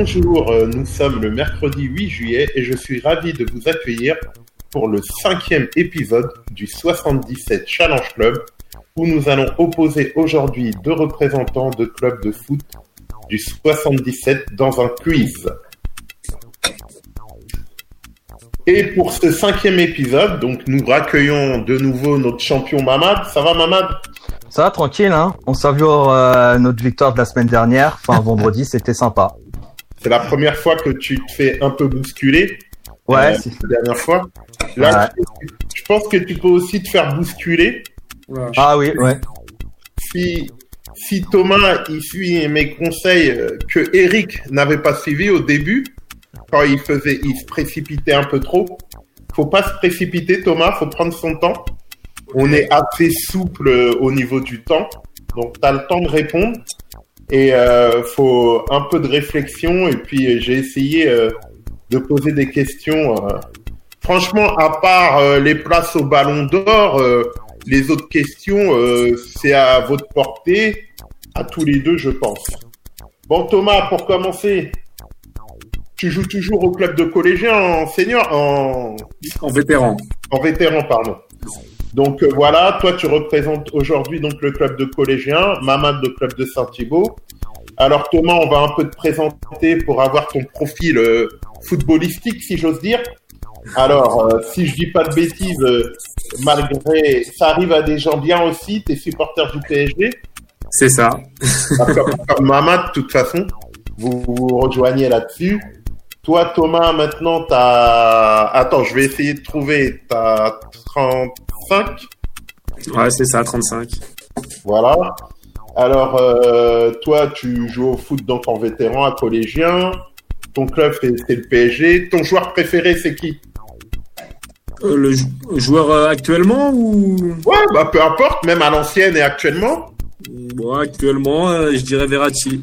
Bonjour, euh, nous sommes le mercredi 8 juillet et je suis ravi de vous accueillir pour le cinquième épisode du 77 Challenge Club où nous allons opposer aujourd'hui deux représentants de clubs de foot du 77 dans un quiz. Et pour ce cinquième épisode, donc nous raccueillons de nouveau notre champion Mamad. Ça va Mamad? Ça va tranquille, hein? On savoure euh, notre victoire de la semaine dernière, enfin vendredi, c'était sympa. C'est la première fois que tu te fais un peu bousculer. Ouais, euh, la dernière fois. Là, je pense que tu peux aussi te faire bousculer. Ah oui, ouais. Si, si Thomas il suit mes conseils euh, que Eric n'avait pas suivi au début, quand il faisait, il se précipitait un peu trop. Faut pas se précipiter, Thomas. Faut prendre son temps. On est assez souple euh, au niveau du temps, donc tu as le temps de répondre. Et euh, faut un peu de réflexion. Et puis j'ai essayé euh, de poser des questions. Euh. Franchement, à part les places au Ballon d'Or, les autres questions, c'est à votre portée, à tous les deux, je pense. Bon, Thomas, pour commencer, tu joues toujours au club de collégiens en senior, en... En vétéran. En vétéran, pardon. Donc euh, voilà, toi tu représentes aujourd'hui donc le club de collégiens, Mamad le club de Saint-Thibault. Alors Thomas, on va un peu te présenter pour avoir ton profil euh, footballistique, si j'ose dire. Alors, euh, si je dis pas de bêtises, malgré ça arrive à des gens bien aussi, t'es supporter du PSG. C'est ça. comme, comme Mamad, de toute façon, vous vous rejoignez là-dessus. Toi, Thomas, maintenant, t'as... Attends, je vais essayer de trouver. T'as 35 Ouais, c'est ça, 35. Voilà. Alors, euh, toi, tu joues au foot donc en vétéran, à collégien. Ton club, c'est le PSG. Ton joueur préféré, c'est qui? Euh, Le joueur euh, actuellement ou? Ouais, bah peu importe, même à l'ancienne et actuellement. Bon, actuellement, je dirais Verratti.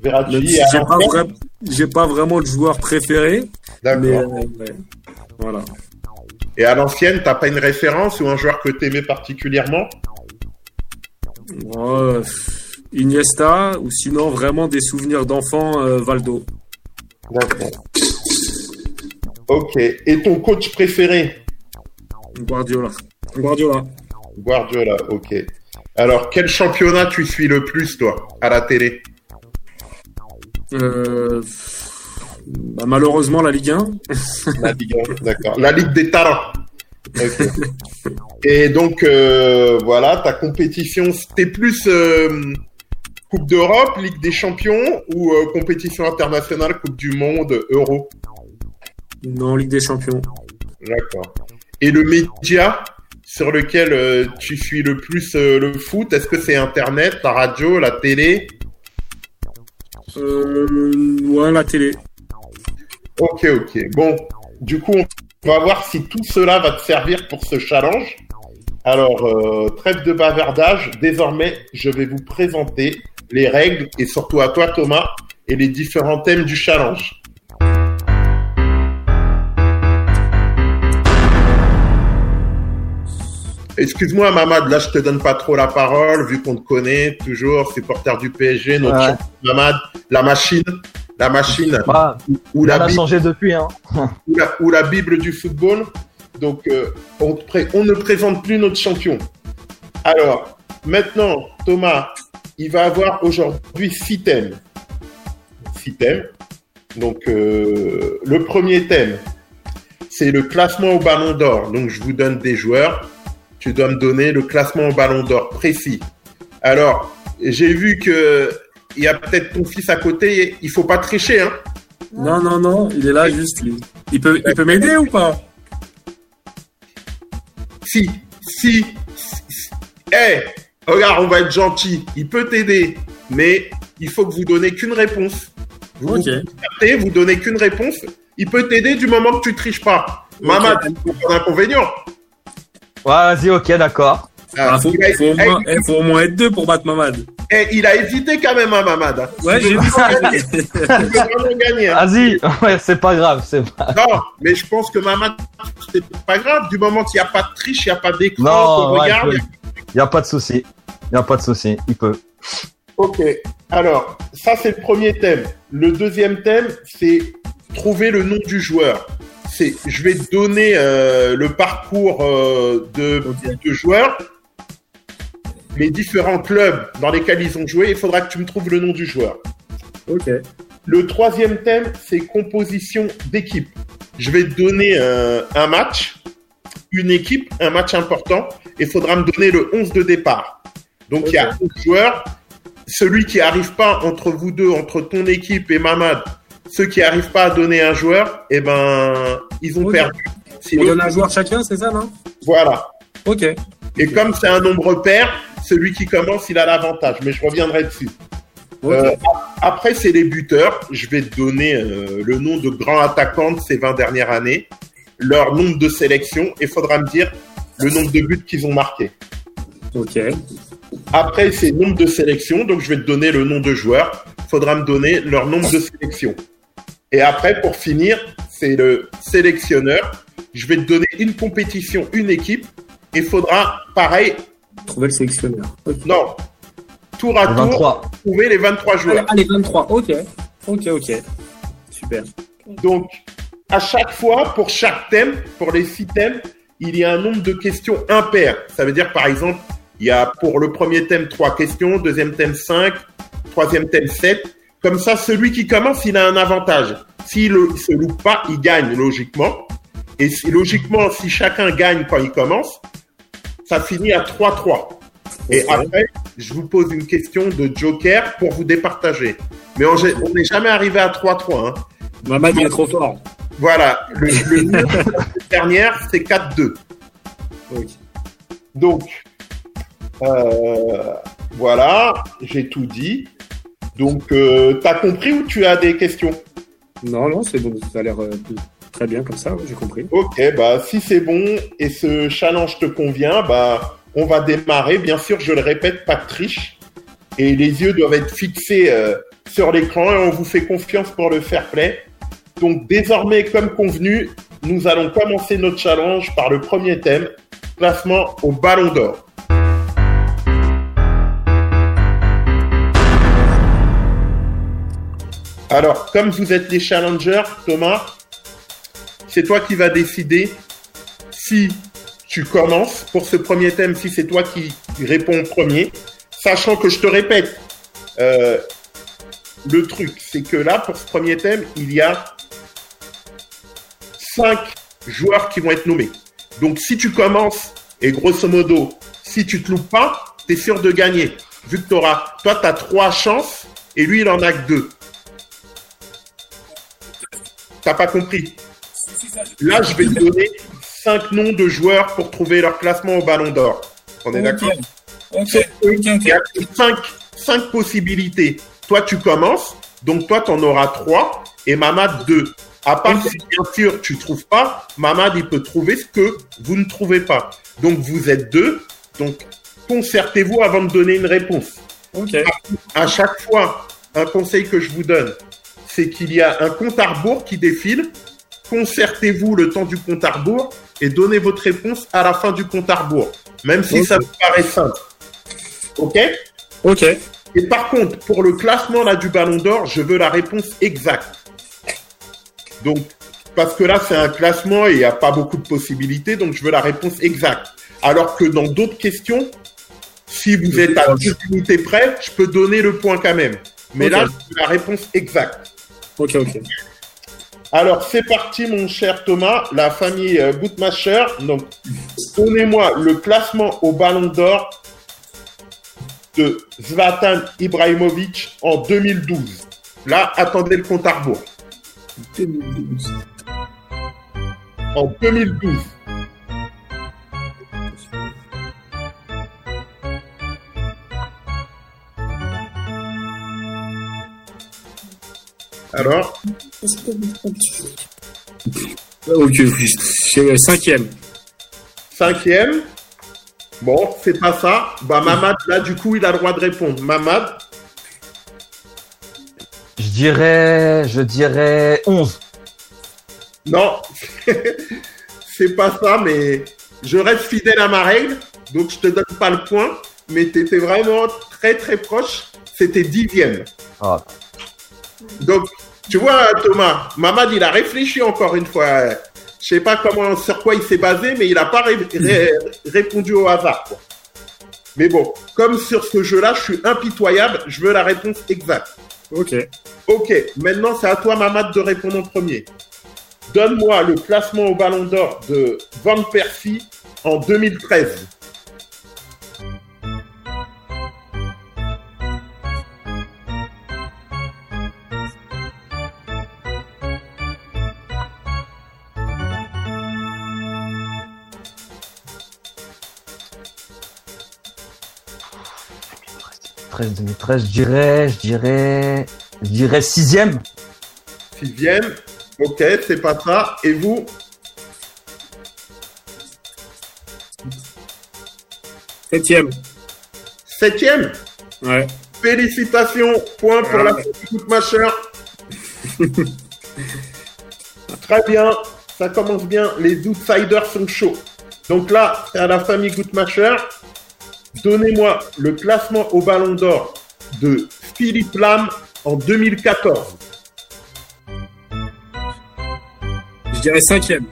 Verratti. J'ai pas, vraiment de joueur préféré. D'accord. Euh, voilà. Et à l'ancienne, t'as pas une référence ou un joueur que t'aimais particulièrement? Iniesta ou sinon vraiment des souvenirs d'enfant euh, Valdo. D'accord. Ok. Et ton coach préféré? Guardiola. Guardiola. Guardiola, ok. Alors, quel championnat tu suis le plus, toi, à la télé? Euh, bah, malheureusement, la Ligue 1. la Ligue 1, d'accord. La Ligue des talents. Et donc, euh, voilà, ta compétition, c'était plus euh, Coupe d'Europe, Ligue des Champions ou compétition internationale, Coupe du Monde, Euro? Non, Ligue des Champions. D'accord. Et le média sur lequel tu suis le plus le foot, est-ce que c'est Internet, la radio, la télé? Euh, ouais, la télé. Ok, ok. Bon, du coup, on va voir si tout cela va te servir pour ce challenge. Alors, euh, trêve de bavardage. Désormais, je vais vous présenter les règles et surtout à toi, Thomas, et les différents thèmes du challenge. Excuse-moi, Mamad, là, je te donne pas trop la parole, vu qu'on te connaît, toujours supporter du PSG, notre Mamad, la machine, la machine. Bah, ou la a changé depuis, hein. ou, la, Bible du football. Donc, euh, on, on, ne présente plus notre champion. Alors, maintenant, Thomas, il va avoir aujourd'hui six thèmes. Six thèmes. Donc, euh, le premier thème, c'est le classement au ballon d'or. Donc, je vous donne des joueurs tu dois me donner le classement au ballon d'or précis. Alors, j'ai vu que il y a peut-être ton fils à côté, il faut pas tricher, hein Non, non, non, il est là juste lui. Il peut, il peut m'aider ou pas? Si, si, Eh, regarde, on va être gentil. Il peut t'aider, mais il faut que vous donnez qu'une réponse. Vous, okay. vous, donnez qu'une réponse. Il peut t'aider du moment que tu triches pas. Maman, pas d'inconvénient. Ouais, vas-y, ok, d'accord. Ah, faut, faut, au moins, être deux pour battre Mamad. Eh, il a hésité quand même, hein, Mamad. Ouais, j'ai vu ça. gagner. Hein. Vas-y, ouais, c'est pas grave. C'est pas... Non, mais je pense que Mamad, c'est pas grave. Du moment qu'il n'y a pas de triche, il n'y a pas d'écran, non, regarde. Il n'y a pas de souci. Il n'y a pas de souci. Il peut. Ok. Alors, ça, c'est le premier thème. Le deuxième thème, c'est trouver le nom du joueur. C'est, je vais donner euh, le parcours euh, de, de joueurs, les différents clubs dans lesquels ils ont joué. Il faudra que tu me trouves le nom du joueur. Ok. Le troisième thème, c'est composition d'équipe. Je vais te donner un, un match, une équipe, un match important, et il faudra me donner le 11 de départ. Donc il y a 11 joueurs. Celui qui arrive pas entre vous deux, entre ton équipe et Mamad, ceux qui arrivent pas à donner un joueur, eh ben, ils ont perdu. Si On donne un joueur chacun, c'est ça, non? Voilà. Ok. Et comme c'est un nombre pair, celui qui commence, il a l'avantage. Mais je reviendrai dessus. Euh, après, c'est les buteurs. Je vais te donner euh, le nom de grands attaquants de ces 20 dernières années, leur nombre de sélections, et faudra me dire le nombre de buts qu'ils ont marqués. Ok. Après, c'est nombre de sélections, donc je vais te donner le nom de joueurs. Faudra me donner leur nombre de sélections. Et après, pour finir, c'est le sélectionneur. Je vais te donner une compétition, une équipe. Il faudra, pareil, Trouver le sélectionneur. Non, tour à tour, 23. trouver les 23 Allez, joueurs. allez, 23. Ok. Ok, ok. Super. Donc, à chaque fois, pour chaque thème, pour les six thèmes, il y a un nombre de questions impair. Ça veut dire, par exemple, il y a pour le premier thème trois questions, deuxième thème 5, troisième thème 7. Comme ça, celui qui commence, il a un avantage. S'il ne se loupe pas, il gagne logiquement. Et si, logiquement, si chacun gagne quand il commence, ça finit à 3-3. Et après, je vous pose une question de joker pour vous départager. Mais on n'est jamais arrivé à 3-3. Hein. Mamad, il est trop fort. Voilà, le, le de la dernière, c'est 4-2. Ok. Donc, euh, voilà, j'ai tout dit. Donc, euh, t'as compris ou tu as des questions? Non, non, c'est bon. Ça a l'air euh, très bien comme ça. J'ai compris. Ok, bah si c'est bon et ce challenge te convient, bah on va démarrer. Bien sûr, je le répète, pas de triche. Et les yeux doivent être fixés euh, sur l'écran et on vous fait confiance pour le fair play. Donc désormais, comme convenu, nous allons commencer notre challenge par le premier thème, classement au Ballon d'Or. Alors, comme vous êtes les challengers, Thomas, c'est toi qui vas décider si tu commences pour ce premier thème, si c'est toi qui réponds premier, sachant que je te répète, euh, le truc, c'est que là, pour ce premier thème, il y a cinq joueurs qui vont être nommés. Donc, si tu commences, et grosso modo, si tu te loupes pas, tu es sûr de gagner. Vu que t'auras, toi, tu as trois chances, et lui, il en a que deux. T'as pas compris Là, je vais te donner cinq noms de joueurs pour trouver leur classement au Ballon d'Or. On est d'accord Il y a cinq, cinq possibilités. Toi, tu commences, donc toi, tu en auras trois, et Mamad deux. À part si, bien sûr, tu trouves pas, Mamad, il peut trouver ce que vous ne trouvez pas. Donc, vous êtes deux, donc concertez-vous avant de donner une réponse. À chaque fois, un conseil que je vous donne, c'est qu'il y a un compte à rebours qui défile. Concertez-vous le temps du compte à rebours et donnez votre réponse à la fin du compte à rebours, même si ça vous paraît simple. Ok? Ok. Et par contre, pour le classement là du Ballon d'Or, je veux la réponse exacte. Donc, parce que là, c'est un classement et il n'y a pas beaucoup de possibilités, donc je veux la réponse exacte. Alors que dans d'autres questions, si vous êtes à deux unités près, je peux donner le point quand même. Mais là, je veux la réponse exacte. Ok, ok. Alors, c'est parti, mon cher Thomas, la famille euh, Bootmacher. Donc, donnez-moi le classement au Ballon d'Or de Zlatan Ibrahimovic en 2012. Là, attendez le compte à rebours. 2012. En 2012. Alors, Ok, c'est cinquième. cinquième. Bon, c'est pas ça. Bah, Mamad, là, du coup, il a le droit de répondre. Mamad, Je dirais, je dirais 11. Non, c'est pas ça, mais je reste fidèle à ma règle, donc je te donne pas le point, mais tu étais vraiment très très proche. c'était dixième. Oh. Donc, tu vois, Thomas, Mamad, il a réfléchi encore une fois. Je sais pas comment, sur quoi il s'est basé, mais il n'a pas répondu au hasard. Mais bon, comme sur ce jeu-là, je suis impitoyable, je veux la réponse exacte. Ok. Ok, maintenant c'est à toi, Mamad, de répondre en premier. Donne-moi le classement au Ballon d'Or de Van Persie en 2013. 2013, je dirais, je dirais, je dirais sixième. Sixième, ok, c'est pas ça. Et vous? Septième. Septième? Ouais. Félicitations, point pour la petite Macher. Très bien, ça commence bien. Les outsiders sont chauds. Donc là, c'est à la famille Goodmacher. Donnez-moi le classement au Ballon d'Or de Philippe Lam en 2014. Je dirais cinquième.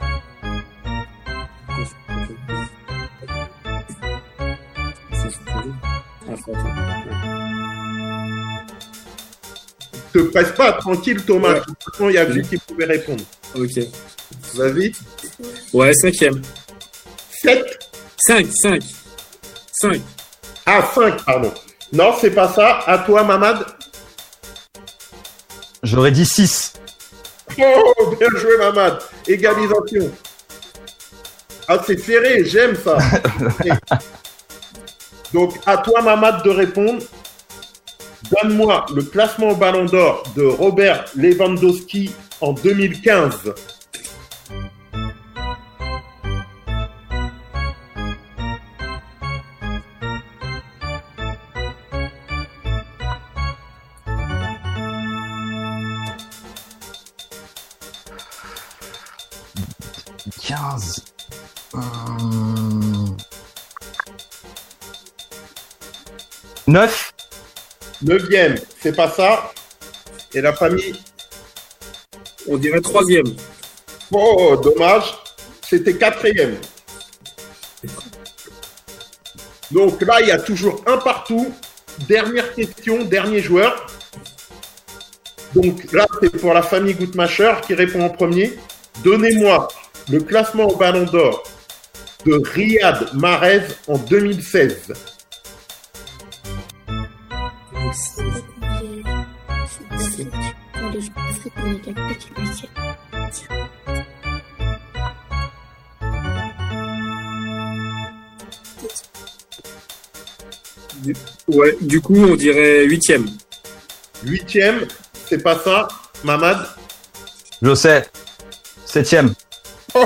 Te presse pas, tranquille Thomas. De toute façon, il y a vu qui pouvait répondre. Ok. Vas-y. Ouais, cinquième. 7 5, 5. 5. Ah, 5, pardon. Non, c'est pas ça. À toi, Mamad. J'aurais dit 6. Oh, bien joué, Mamad. Égalisation. Ah, c'est serré, j'aime ça. Donc, à toi, Mamad, de répondre. Donne-moi le classement au ballon d'or de Robert Lewandowski en 2015. 9. Neuvième, c'est pas ça. Et la famille On dirait troisième. Oh, oh, dommage. C'était quatrième. Donc là, il y a toujours un partout. Dernière question, dernier joueur. Donc là, c'est pour la famille Goutmacher qui répond en premier. Donnez-moi le classement au Ballon d'Or de Riyad Mahrez en 2016. Ouais, du coup, on dirait huitième. Huitième, c'est pas ça, Mamad? Je sais. Septième.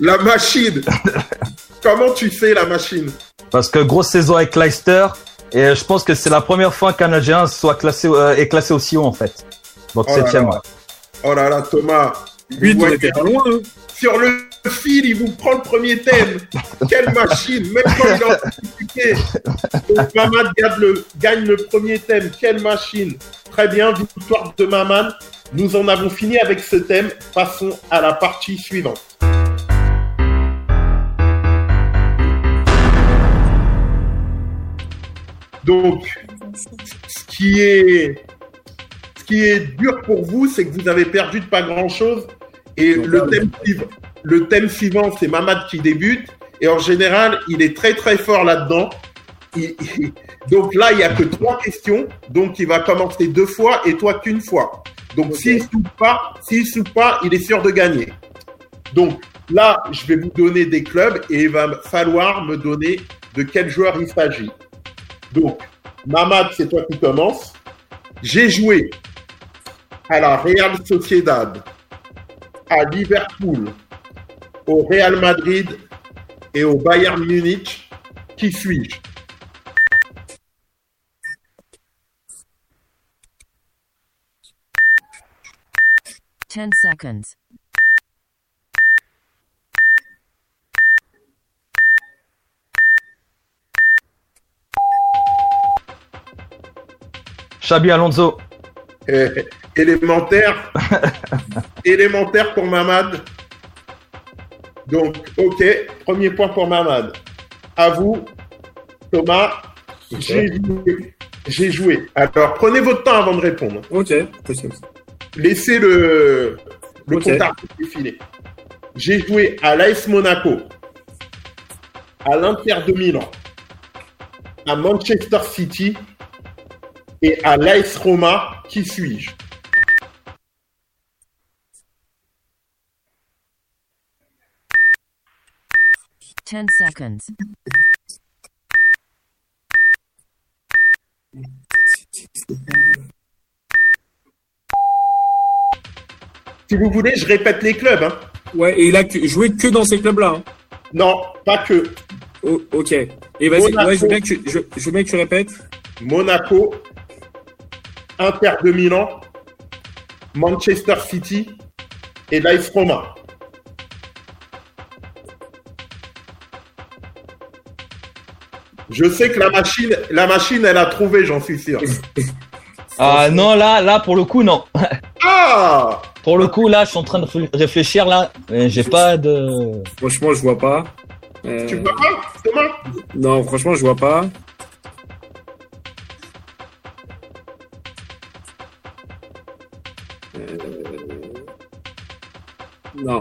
la machine Comment tu sais la machine? Parce que grosse saison avec Leicester, et je pense que c'est la première fois qu'un Algérien soit classé, euh, est classé aussi haut en fait. Donc oh septième. Oh là là, Thomas. Lui, on était pas loin. Hein. Sur le fil, il vous prend le premier thème. Quelle machine Même quand il est en difficulté. Donc Mamad gagne le premier thème. Quelle machine Très bien, victoire de Mamad. Nous en avons fini avec ce thème. Passons à la partie suivante. Donc, ce qui est, ce qui est dur pour vous, c'est que vous avez perdu de pas grand-chose. Et le thème, le thème suivant, c'est Mamad qui débute. Et en général, il est très très fort là-dedans. donc là, il n'y a que trois questions. Donc, il va commencer deux fois et toi qu'une fois. Donc, s'il ne soupe pas, s'il soupe pas, il est sûr de gagner. Donc, là, je vais vous donner des clubs et il va falloir me donner de quel joueur il s'agit. Donc, Mamad, c'est toi qui commences. J'ai joué à la Real Sociedad, à Liverpool, au Real Madrid et au Bayern Munich. Qui suis-je? 10 seconds. Alonso. Eh, élémentaire. élémentaire pour Mamad. Donc, ok, premier point pour Mamad. À vous, Thomas. J'ai joué. Alors, prenez votre temps avant de répondre. Ok, Laissez le, le okay. compte défiler. J'ai joué à l'AS Monaco, à l'Inter de Milan, à Manchester City et à l'AS Roma. Qui suis-je? 10 seconds. Si vous voulez, je répète les clubs. Hein. Ouais, et il a joué que dans ces clubs-là. Hein. Non, pas que. Oh, ok. Et vas-y, ouais, je, veux bien que tu, je, je veux bien que tu répètes. Monaco, Inter de Milan, Manchester City et l'AS Roma. Je sais que la machine, la machine, elle a trouvé, j'en suis sûr. Ah non, là, là, pour le coup, non. Ah Pour le coup, là, je suis en train de réfléchir, là. J'ai pas de... Franchement, je vois pas. Euh... Tu vois pas, Thomas? Non, franchement, je vois pas. Non,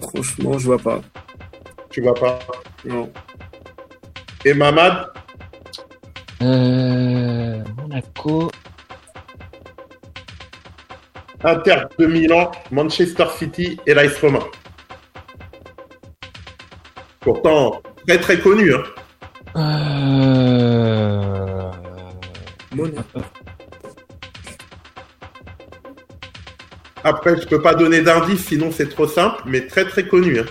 franchement, je vois pas. Tu vois pas Non. Et Mamad? Euh, Monaco. Inter de Milan, Manchester City et l'AS Roma. Pourtant, très très connu. Hein. Euh... Monaco. Après, je peux pas donner d'indice, sinon c'est trop simple, mais très très connu. Hein.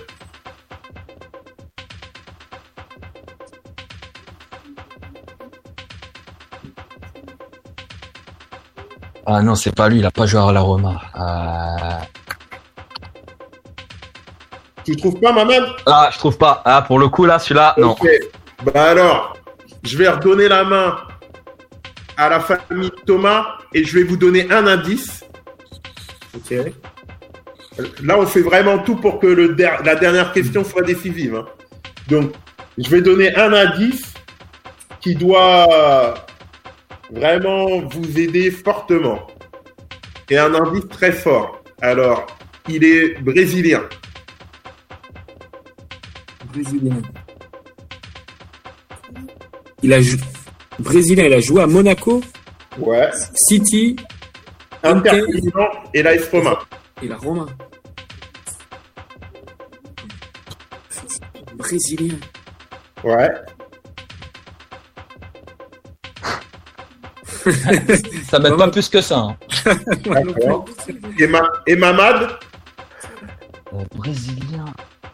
Ah non, c'est pas lui, il a pas joué à la Roma. Euh... Tu trouves pas, Mamad? Ah, je trouve pas. Ah, pour le coup, là, celui-là, non. Bah alors, je vais redonner la main à la famille Thomas et je vais vous donner un indice. Là, on fait vraiment tout pour que le la dernière question soit décisive. Hein. Donc, je vais donner un indice qui doit vraiment vous aider fortement. Et un indice très fort. Alors, il est brésilien. Brésilien. Il a joué. Brésilien, il a joué à Monaco. Ouais. City. Inter Milan et l'AS Roma. Et la Roma. Brésilien. Ouais. ça m'aide pas plus que ça. Hein. et, ma et Mamad euh, Brésilien.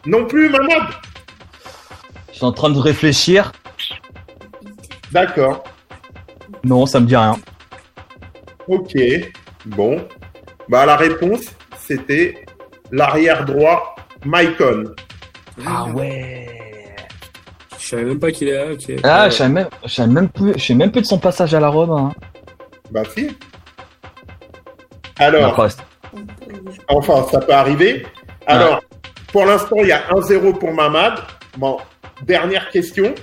Non plus, Mamad Je suis en train de réfléchir. D'accord. Non, ça me dit rien. Ok. Bon. Bah, la réponse, c'était l'arrière droit Maicon. Ah ouais. Je savais même pas qu'il est là. ok. Ah, je savais même, je savais même plus, je sais même plus de son passage à la Rome. Hein. Bah si. Alors, enfin, ça peut arriver. Alors, pour l'instant, il y a 1-0 pour Mamad. Bon, dernière question.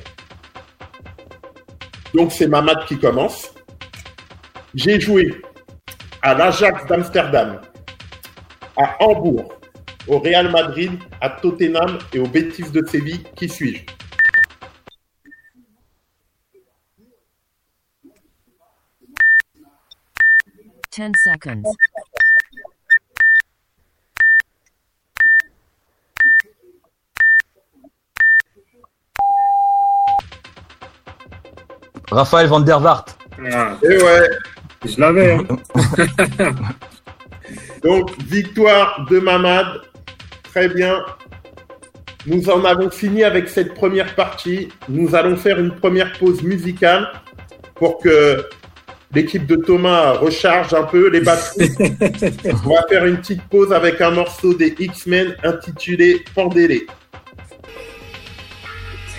Donc, c'est Mamad qui commence. J'ai joué à l'Ajax d'Amsterdam, à Hambourg, au Real Madrid, à Tottenham et au Betis de Séville. Qui suis-je? 10 seconds. Raphaël Van der Vaart. Ah. Et eh ouais. Je l'avais. Hein. Donc, victoire de Mamad. Très bien. Nous en avons fini avec cette première partie. Nous allons faire une première pause musicale pour que l'équipe de Thomas recharge un peu les batteries. On va faire une petite pause avec un morceau des X-Men intitulé Pendélé.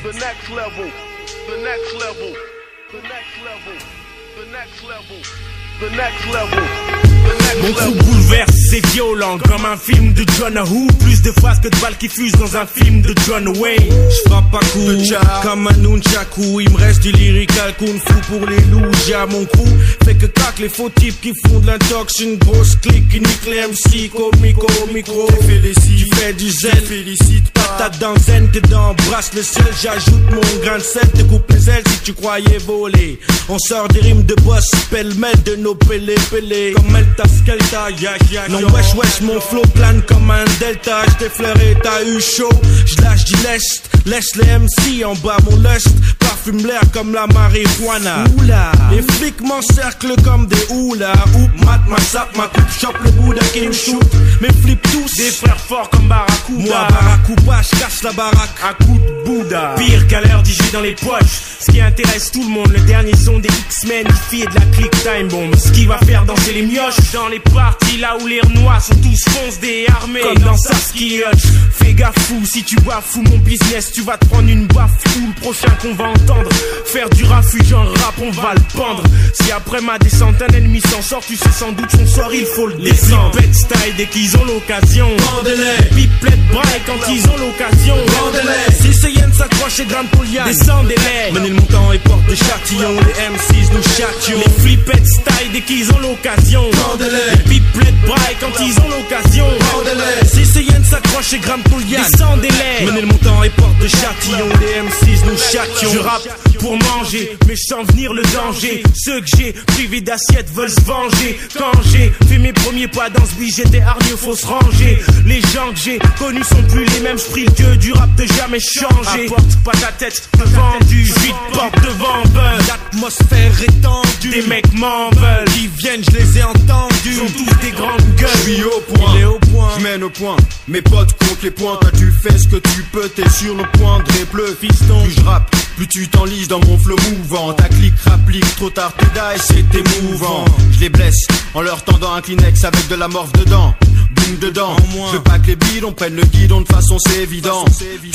The next level, the next level, the next level, the next level. the next level. Mon coup bouleverse, c'est violent comme un film de John Who. Plus de phrases que de balles qui fusent dans un film de John Wayne. J'frappe pas coup comme un nunchaku. Il me reste du lyrical kung fu pour les loups. J'ai à mon coup fait que craque les faux types qui font de l'intox. Une grosse clique qui nique les MC. Comico, micro. Félicite, tu fais du zèle. Félicite patate dans zen, t'es dans brasse le ciel. J'ajoute mon grain de sel, te coupe les ailes si tu croyais voler. On sort des rimes de boss, pêle-mêle de nos pélés. Comme Elta Non, wesh, wesh, mon flow plane comme un delta. J't'ai fleuré, t'as eu chaud. J'lâche du lest, laisse les MC en bas mon lust. Parfume l'air comme la marijuana. Oula, les flics m'encerclent comme des houlas. Oup, mat, ma sap, ma coupe, chope le Bouddha qui me shoot. Mes flips tous, des frères forts comme Barracuda. Moi, Barracuda, j'casse la baraque à coup de Bouddha. Pire qu'à l'heure jus dans les poches. Ce qui intéresse tout le monde, le dernier son des X-Men, il et de la click time bomb. Ce qui va faire danser les mioches dans les parties là où les renois sont tous foncés armés. Comme dans Saskia Fais gaffe fou, si tu fou mon business, tu vas te prendre une baffe fou. Le prochain qu'on va entendre, faire du refuge en rap, on va le pendre. Si après ma descente un ennemi s'en sort, tu sais sans doute son sort, il faut le descendre. Les style dès qu'ils ont l'occasion. Pipelette braille quand ils ont l'occasion. Si c'est Yen s'accroche et grande Poliane. Descendez-les. Menez le montant et porte de châtillon. Les M6 nous châtillons. Les flippettes style dès qu'ils ont l'occasion. Vendez-les. Les braille quand ils ont l'occasion. Vendez-les. Si c'est Yen s'accroche et grande Poliane. Descendez-les. Menez le montant et porte de châtillon. Les M6 nous châtillons. Je rappe pour manger, mais sans venir le danger. Ceux que j'ai privés d'assiette veulent se venger. Quand j'ai fait mes premiers pas dans ce billet, j'étais hargneux, faut se ranger. Les gens que j'ai connus sont plus les mêmes. J'prie dieu du rap de jamais changer. Apporte pas ta tête vendu, vite porte devant. L'atmosphère est tendue, des mecs m'en veulent. Qui viennent, je les ai entendus. Sont tous des grandes gueules. Je suis au point, Il est au point. je mène au point. Mes potes comptent les points, toi tu fais ce que tu peux, t'es sur le point de bleu Fiston. Plus je rappe, plus tu t'enlises dans mon flow mouvant. Ta clique rapplique, trop tard t'es die, c'est émouvant. Je les blesse en leur tendant un Kleenex avec de la morve dedans. Boum dedans, je veux pas que les bidons prennent le guidon de façon c'est évident.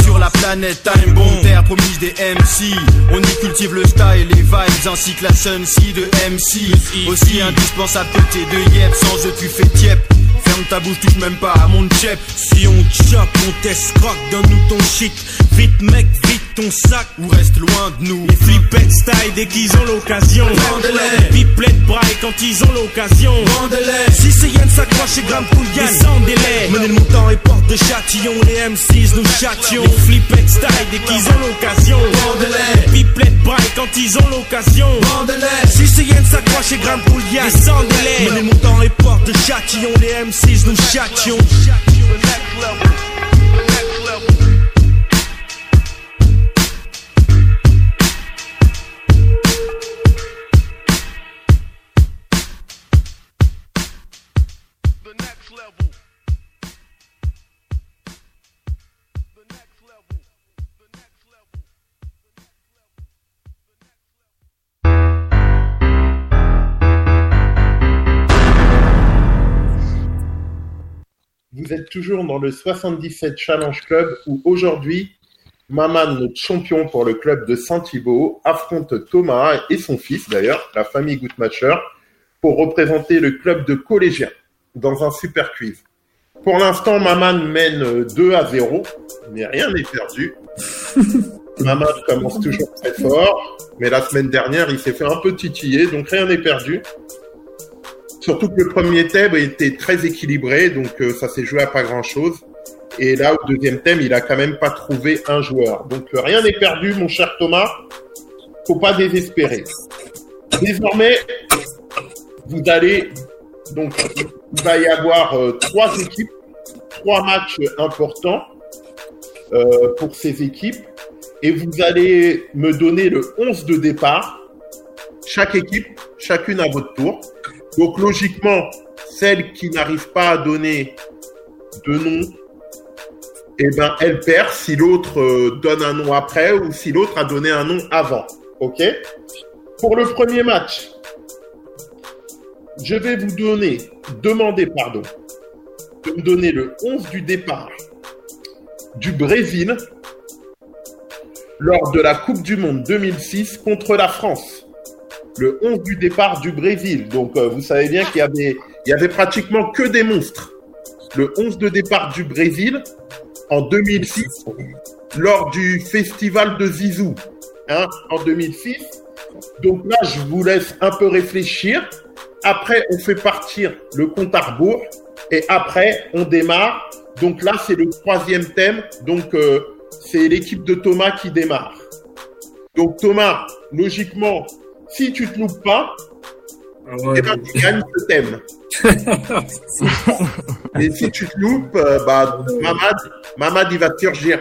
Sur la planète Time Bomb, terre promise des MC. On y cultive le style, les vibes ainsi que la sun de MC. Aussi indispensable que tes deux sans eux tu fais tiep. Ferme ta bouche, touche même pas à mon chep. Si on chope, on t'escroque, donne-nous ton shit. Vite mec, vite ton sac. Ou reste loin de nous. Les flippettes style dès qu'ils ont l'occasion. Vendez-les. Les pipelettes braille quand ils ont l'occasion. Vendez-les. Si c'est Yann s'accroche et Graham Poulian, descendez-les. Menez le montant et porte de châtillon. Les M6 nous châtions. Les flippettes style dès qu'ils ont l'occasion. Vendez-les. Les pipelettes braille quand ils ont l'occasion. Vendez-les. Si c'est Yann s'accroche et Graham Poulian, descendez-les. Menez le montant et porte de châtillon. Les M6 nous châtions. Vous êtes toujours dans le 77 Challenge Club où aujourd'hui, Maman, notre champion pour le club de Saint-Thibault, affronte Thomas et son fils d'ailleurs, la famille Goodmatcher, pour représenter le club de collégiens dans un super quiz. Pour l'instant, Maman mène euh, 2 à 0, mais rien n'est perdu. Maman commence toujours très fort, mais la semaine dernière, il s'est fait un peu titiller, donc rien n'est perdu. Surtout que le premier thème était très équilibré, donc euh, ça s'est joué à pas grand-chose. Et là, au deuxième thème, il a quand même pas trouvé un joueur. Donc euh, rien n'est perdu, mon cher Thomas. Faut pas désespérer. Désormais, vous allez donc il va y avoir euh, trois équipes, trois matchs importants pour ces équipes, et vous allez me donner le 11 de départ. Chaque équipe, chacune à votre tour. Donc logiquement, celle qui n'arrive pas à donner de nom, eh ben elle perd si l'autre euh, donne un nom après ou si l'autre a donné un nom avant. Ok? Pour le premier match, je vais vous donner, demander pardon, de me donner le 11 du départ du Brésil lors de la Coupe du Monde 2006 contre la France. Le 11 du départ du Brésil. Donc, euh, vous savez bien qu'il y avait, il y avait pratiquement que des monstres. Le 11 de départ du Brésil en 2006, lors du festival de Zizou, hein, en 2006. Donc là, je vous laisse un peu réfléchir. Après, on fait partir le compte à rebours. Et après, on démarre. Donc là, c'est le troisième thème. Donc, euh, c'est l'équipe de Thomas qui démarre. Donc Thomas, logiquement, si tu te loupes pas, ah eh ben, tu gagnes ce thème. Et si tu te loupes, euh, bah, Mamad, Mamad, il va te surgir.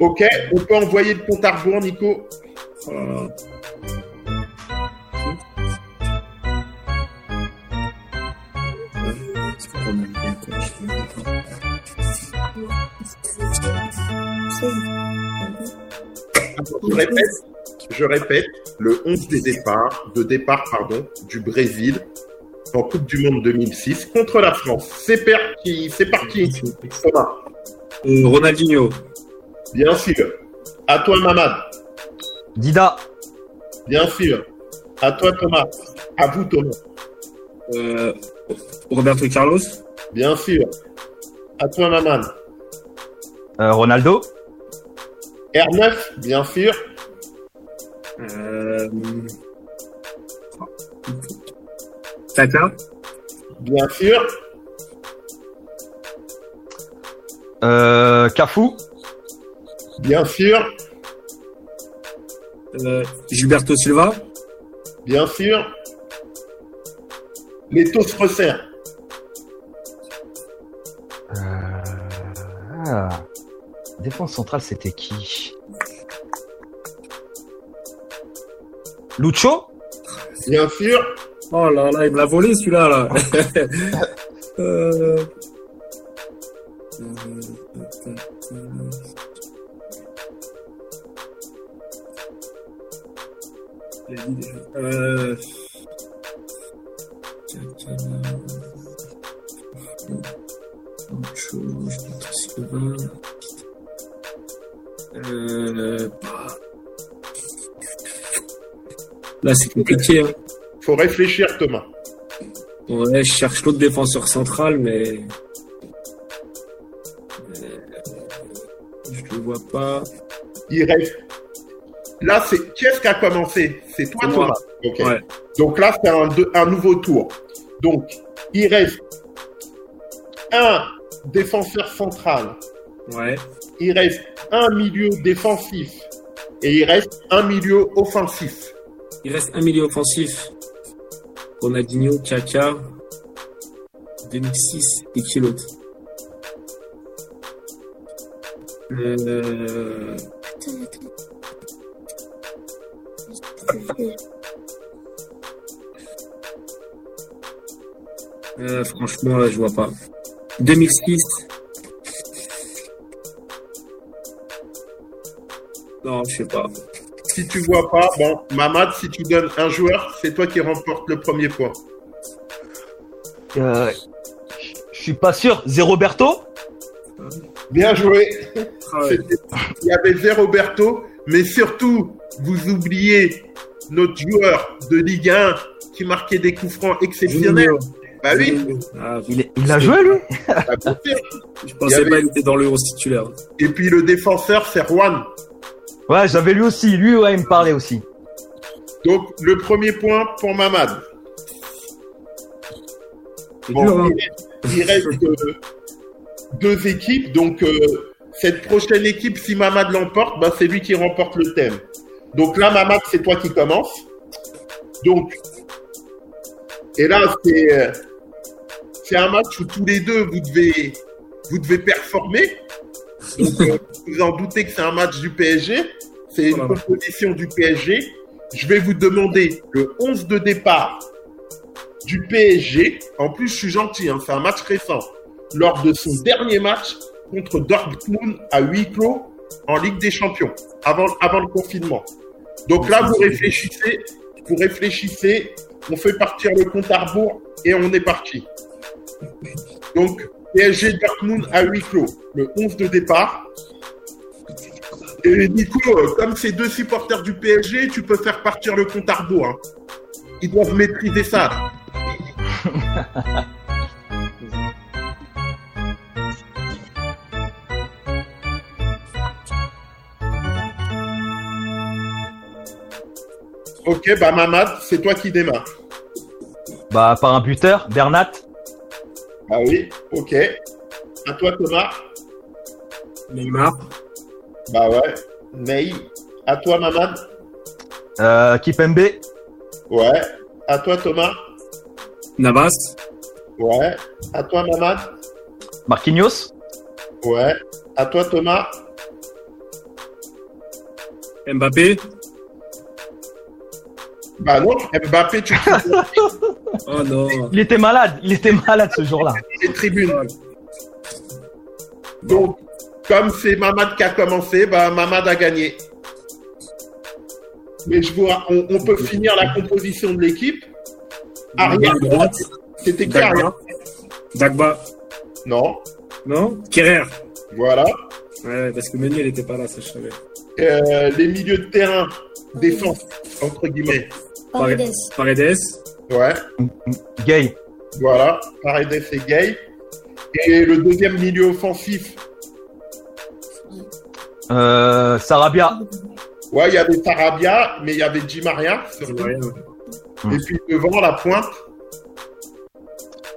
Ok, on peut envoyer le compte à rebours, Nico. Oh Je répète, je répète, le 11 des départs, de départ pardon, du Brésil en Coupe du Monde 2006 contre la France. C'est parti, c'est parti. Thomas. Euh, Ronaldinho. Bien sûr. À toi, Mamad. Dida. Bien sûr. À toi, Thomas. À vous, Thomas. Euh, Roberto Carlos. Bien sûr. À toi, Mamad. Euh, Ronaldo. R9, bien sûr. Euh... Tata. Bien sûr. Euh, Cafou. Bien sûr. Euh, Gilberto Silva. Bien sûr. Les taux se resserrent. Euh... Ah. Défense centrale, c'était qui? Lucho Bien sûr. Oh là là, il me l'a volé celui-là. Là. euh... Euh... Euh... Là, c'est compliqué. Hein. Faut réfléchir, Thomas. Ouais, je cherche l'autre défenseur central, mais. Je le vois pas. Il reste. Là, c'est qui est-ce qui a commencé? C'est toi, Thomas. Ouais. Donc là, c'est un, un nouveau tour. Donc, il reste un défenseur central. Ouais. Il reste un milieu défensif et il reste un milieu offensif. Il reste un milieu offensif. Ronaldinho, Kaka, 2006 et qui l'autre euh... euh, franchement, là, je vois pas. 2006. Non, je sais pas. Si tu vois pas, bon, Mamad, si tu donnes un joueur, c'est toi qui remporte le premier point. Euh, je suis pas sûr. Zéroberto Bien joué. Ah Il y avait Zéroberto, mais surtout, vous oubliez notre joueur de Ligue 1 qui marquait des coups francs exceptionnels. Bah oui. Ah, il, a joué, lui? Bah, Je pensais pas qu'il était dans le 11 titulaire. Et puis le défenseur, c'est Juan. Ouais, j'avais lui aussi. Lui, ouais, il me parlait aussi. Donc, le premier point pour Mamad. Hein. il, reste euh, deux équipes. Donc, euh, cette prochaine équipe, si Mamad l'emporte, bah, c'est lui qui remporte le thème. Donc là, Mamad, c'est toi qui commence. Donc, et là, c'est euh, c'est un match où tous les deux, vous devez, vous devez performer. Donc, vous en doutez que c'est un match du PSG. C'est une composition du PSG. Je vais vous demander le 11 de départ du PSG. En plus, je suis gentil, hein, c'est un match récent. Lors de son dernier match contre Dortmund à huis clos en Ligue des Champions, avant, avant le confinement. Donc là, vous réfléchissez, vous réfléchissez, on fait partir le compte à rebours et on est parti. Donc, PSG Dortmund à huis clos, le 11 de départ. Et Nico, comme c'est deux supporters du PSG, tu peux faire partir le compte à rebours. Hein. Ils doivent maîtriser ça. ok, bah Mamad, c'est toi qui démarre. Bah par un buteur, Bernat. Ah oui, ok. À toi Thomas. Neymar. Bah ouais. Ney. À toi Mamad. Euh, Kipembe. Ouais. À toi Thomas. Navas. Ouais. À toi Mamad. Marquinhos. Ouais. À toi Thomas. Mbappé. Bah non, Mbappé, tu Oh non. Il était malade, il était malade ce jour-là. Les tribunes. Donc, comme c'est Mamad qui a commencé, bah Mamad a gagné. Mais je vois, on, peut finir la composition de l'équipe. Arrière droite. C'était qui arrière Dagba. Non. Non? Kerrer. Voilà. Ouais, parce que Meunier, n'était pas là, ça je savais. Euh, les milieux de terrain, défense, entre guillemets. Paredes. Paredes. Ouais. Gay. Voilà, Paredes et Gay. Et le deuxième milieu offensif euh, Sarabia. Ouais, il y avait Sarabia, mais il y avait Di Maria. Et puis devant, la pointe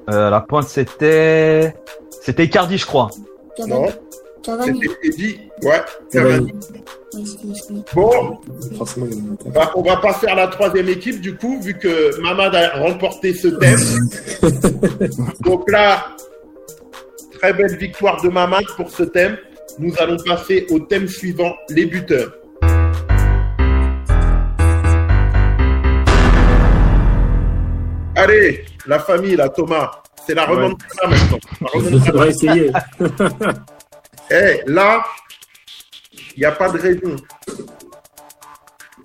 euh, La pointe, c'était. C'était Icardi, je crois. Non. C'était Eddie. Ouais, Cavani. Bon, bah, on va pas faire la troisième équipe du coup, vu que Mamad a remporté ce thème. Donc là, très belle victoire de Mamad pour ce thème. Nous allons passer au thème suivant, les buteurs. Allez, la famille, là, Thomas, c'est la remontada maintenant. On va essayer. Eh, là, il n'y a pas de raison.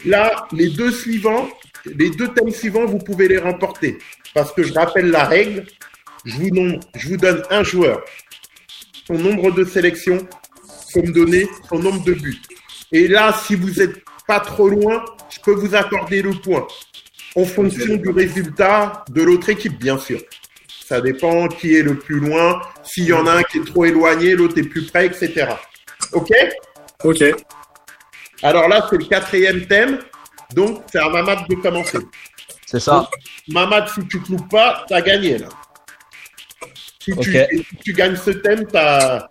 Là, les deux suivants, les deux thèmes suivants, vous pouvez les remporter. Parce que je rappelle la règle, je vous, je vous donne un joueur, son nombre de sélections, faut me donner son nombre de buts. Et là, si vous n'êtes pas trop loin, je peux vous accorder le point. En fonction du résultat de l'autre équipe, bien sûr. Ça dépend qui est le plus loin. S'il y en a un qui est trop éloigné, l'autre est plus près, etc. OK? Ok. Alors là, c'est le quatrième thème. Donc, c'est à Mamad de commencer. C'est ça. Mamad, si tu ne pas, tu as gagné là. Si, tu, gagnes ce thème, tu as,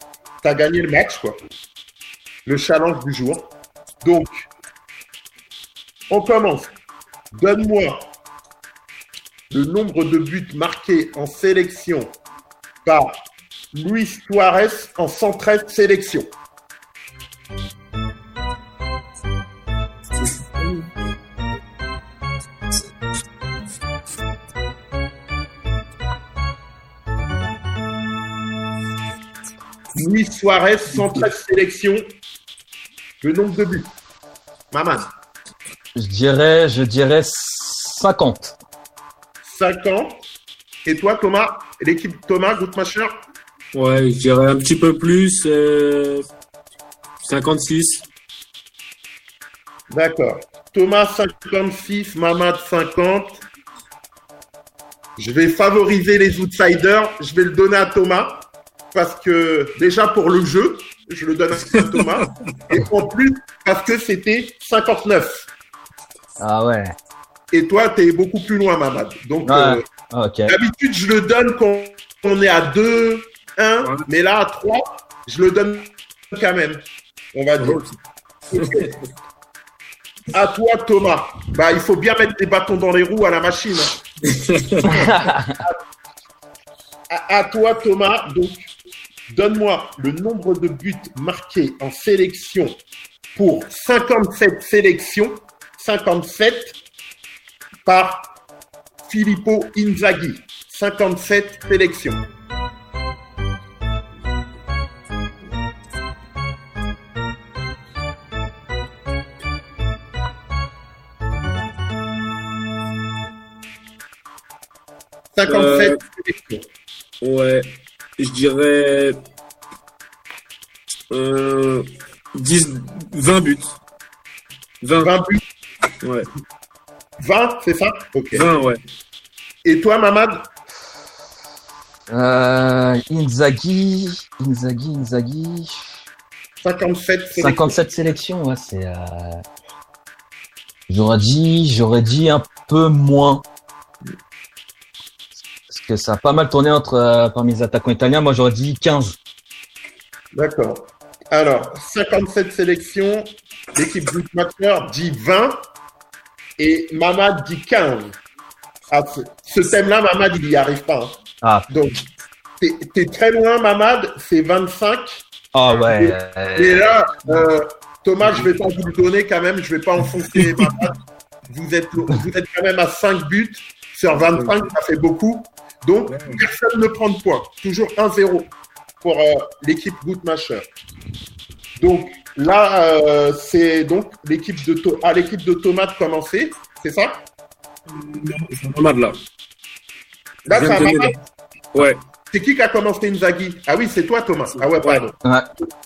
gagné le match, quoi. Le challenge du jour. Donc, on commence. Donne-moi le nombre de buts marqués en sélection par Luis Suarez en 113 sélections. Luis Suarez, 113 sélections. Le nombre de buts. Maman. Je dirais, je dirais 50. 50. Et toi, Thomas L'équipe Thomas, Goodmacher Ouais, je dirais un petit peu plus. 56. Euh, D'accord. Thomas 56, Mamad 50. Je vais favoriser les outsiders. Je vais le donner à Thomas parce que déjà pour le jeu, je le donne à Thomas. et en plus parce que c'était 59. Ah ouais. Et toi, tu es beaucoup plus loin, Mamad. Donc, euh, d'habitude, je le donne quand on est à 2, 1, mais là, à 3, je le donne quand même. On va dire. À toi, Thomas. Bah, il faut bien mettre des bâtons dans les roues à la machine. à, toi, Thomas. Donc, donne-moi le nombre de buts marqués en sélection pour 57 sélections. 57 par Filippo Inzaghi. 57 sélections. 57 euh, Ouais, je dirais. Euh, 10, 20 buts. 20, 20 buts Ouais. 20, c'est ça? Ok. 20, ouais. Et toi, Mamad? Euh, Inzaghi, Inzaghi, Inzaghi. 57 sélections. 57 sélections, ouais, c'est. Euh... J'aurais dit, j'aurais dit un peu moins. Parce que ça a pas mal tourné entre euh, parmi les attaquants italiens. Moi, j'aurais dit 15. D'accord. Alors, 57 sélections. L'équipe Bootmaster dit 20 et Mamad dit 15. Ah, ce thème-là, Mamad, il n'y arrive pas. Hein. Ah. Donc, t'es es très loin, Mamad, c'est 25. Ah ouais. Et, là, euh, Thomas, je vais pas vous le donner quand même, je vais pas enfoncer Mamad. Vous êtes, vous êtes quand même à 5 buts sur 25, ça fait beaucoup. Donc, personne ne prend de points. Toujours 1-0 pour euh, l'équipe Bootmasher. Donc, là, euh, c'est donc l'équipe de, à l'équipe de Thomas de commencer, c'est ça? C'est Mamad là. Là, c'est Mamad Ouais. C'est qui qui a commencé Inzaghi Ah oui, c'est toi, Thomas. Ah ouais, pardon.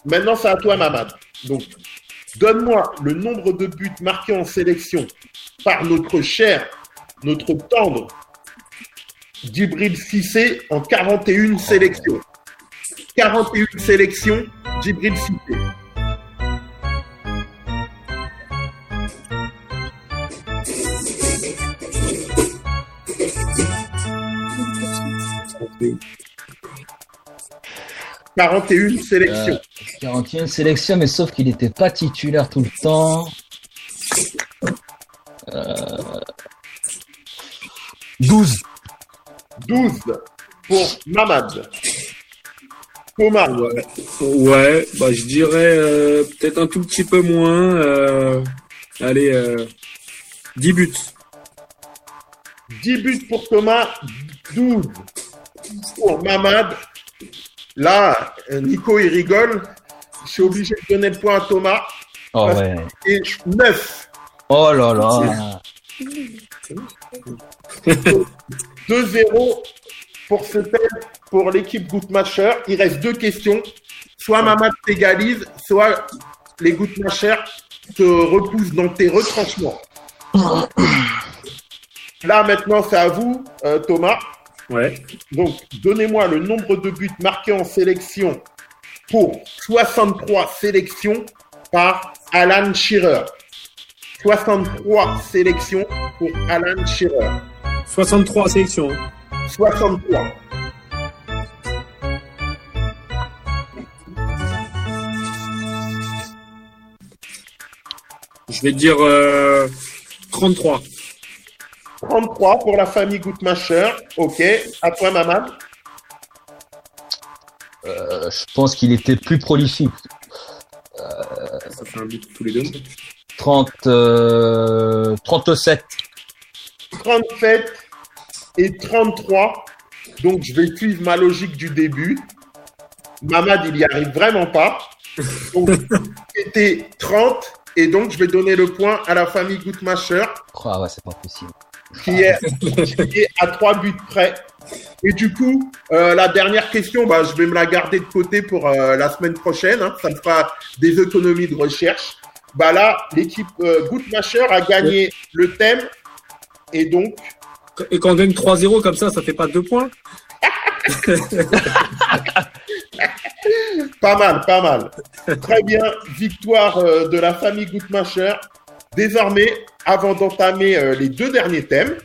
Maintenant, c'est à toi, Mamad. Donc, donne-moi le nombre de buts marqués en sélection par notre cher, notre tendre Djibril Cissé en 41 sélections. 41 sélections, Djibril Cissé. 41 sélections. 41 sélections, mais sauf qu'il n'était pas titulaire tout le temps. 12. 12 pour Mamad. Thomas. Ouais, bah, je dirais euh, peut-être un tout petit peu moins. Euh, allez, 10 euh, buts. 10 buts pour Thomas, 12 pour Mamad. Là, Nico, il rigole. Je suis obligé de donner le point à Thomas. Oh ouais. Et 9. Oh là là. 2-0 pour ce thème pour l'équipe Goutmacher. Il reste deux questions. Soit Mamad t'égalise, soit les Goutmachers te repoussent dans tes retranchements. Là, maintenant, c'est à vous, euh, Thomas. Ouais. Donc, donnez-moi le nombre de buts marqués en sélection pour 63 sélections par Alan Shearer. 63 sélections pour Alan Shearer. 63 sélections. 63. Je vais dire 33. Euh, 33 pour la famille Goutmacher. Ok. À toi, maman. Euh, je pense qu'il était plus prolifique. Ça fait un but tous les deux. 30, 37. 37 et 33. Donc, je vais suivre ma logique du début. Mamad, il n'y arrive vraiment pas. Donc, c'était 30. Et donc, je vais donner le point à la famille Goutmacher. Ah ouais, c'est pas possible qui est, à trois buts près. Et du coup, euh, la dernière question, bah, je vais me la garder de côté pour euh, la semaine prochaine. Hein. ça me fera des économies de recherche. Bah là, l'équipe euh, Goodmacher a gagné le thème. Et donc. Et quand on gagne 3-0 comme ça, ça fait pas deux points Pas mal, pas mal. Très bien. Victoire de la famille Goodmacher. Désormais, avant d'entamer euh, les deux derniers thèmes,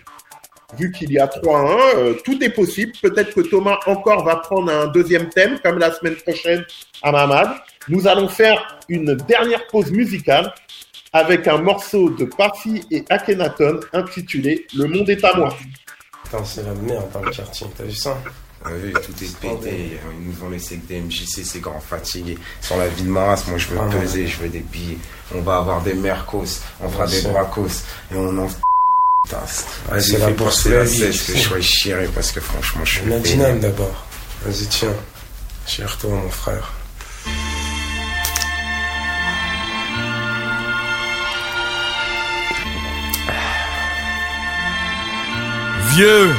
vu qu'il y a 3-1, euh, tout est possible. Peut-être que Thomas encore va prendre un deuxième thème, comme la semaine prochaine à Mamad. Nous allons faire une dernière pause musicale avec un morceau de Parfi et Akhenaton intitulé Le monde est à moi. c'est la merde dans le quartier, t'as vu ça ah oui, tout est pété. Ils nous ont laissé que des MJC, ces grands fatigués. Sur la vie de Maras, moi je veux ah peser, je veux des billets. On va avoir des Mercos, on fera des Bracos. Et on en. Putain, c'est la pour la vie. que je sois chiré parce que franchement, je suis. Nadinam d'abord. Vas-y, tiens. Chire-toi, mon frère. Vieux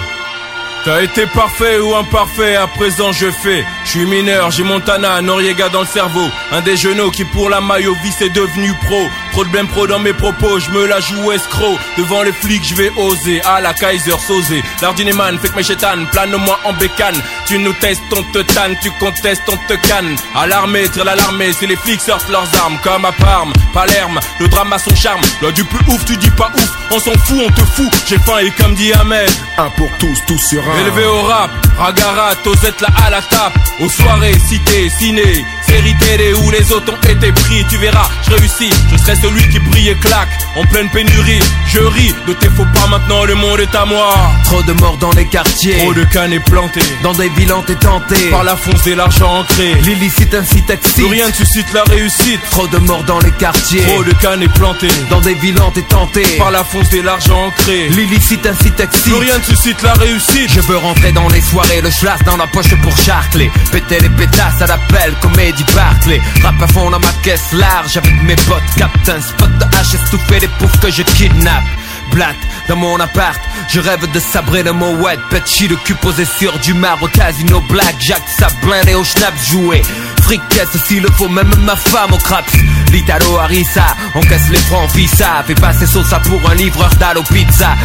T'as été parfait ou imparfait, à présent je fais. Je suis mineur, j'ai Montana, Noriega dans le cerveau. Un des genoux qui pour la maillot vie devenu pro. Trop de blême pro dans mes propos, je me la joue escroc. Devant les flics, je vais oser. À la Kaiser Sosé. L'ardineman fait que mes chétanes, plane-moi en bécane. Tu nous testes, on te tanne, tu contestes, on te canne. À l'armée, tire l'alarmée, c'est les flics sortent leurs armes. Comme à Parme, Palerme, le drame a son charme. Là du plus ouf, tu dis pas ouf, on s'en fout, on te fout. J'ai faim et comme dit Ahmed. Un pour tous, tous sur un. Élevé au rap, Ragarat, Osette là à la tape. Aux soirées, cité, ciné, série télé où les autres ont été pris. Tu verras, je réussis, je serai celui qui brille et claque. En pleine pénurie, je ris de tes faux pas maintenant, le monde est à moi. Trop de morts dans les quartiers. Trop de cannes plantés. Dans des bilans t'es tenté. Par la fonce et l'argent ancré. L'illicite incite excite. Plus rien ne suscite la réussite. Trop de morts dans les quartiers. Trop de cannes plantés. Dans des bilans t'es tenté. Par la fonce et l'argent ancré. L'illicite incite excite. Plus rien ne suscite la réussite. Je veux rentrer dans les soirées, le schlass dans la poche pour charcler. Péter les pétasses à l'appel, comédie Barclay. Rap à fond dans ma caisse large avec mes potes. Captain spot de hache, estouffé les poufs que je kidnappe. Blatt dans mon appart, je rêve de sabrer le mot wet, petit le cul posé sur du marbre, casino black, Jack, ça blindé au schnaps joué. Fricasse s'il le faut, même ma femme au craps. L'Italo Harissa, on casse les francs, ça Fait passer ça pour un livreur d'Allo Pizza.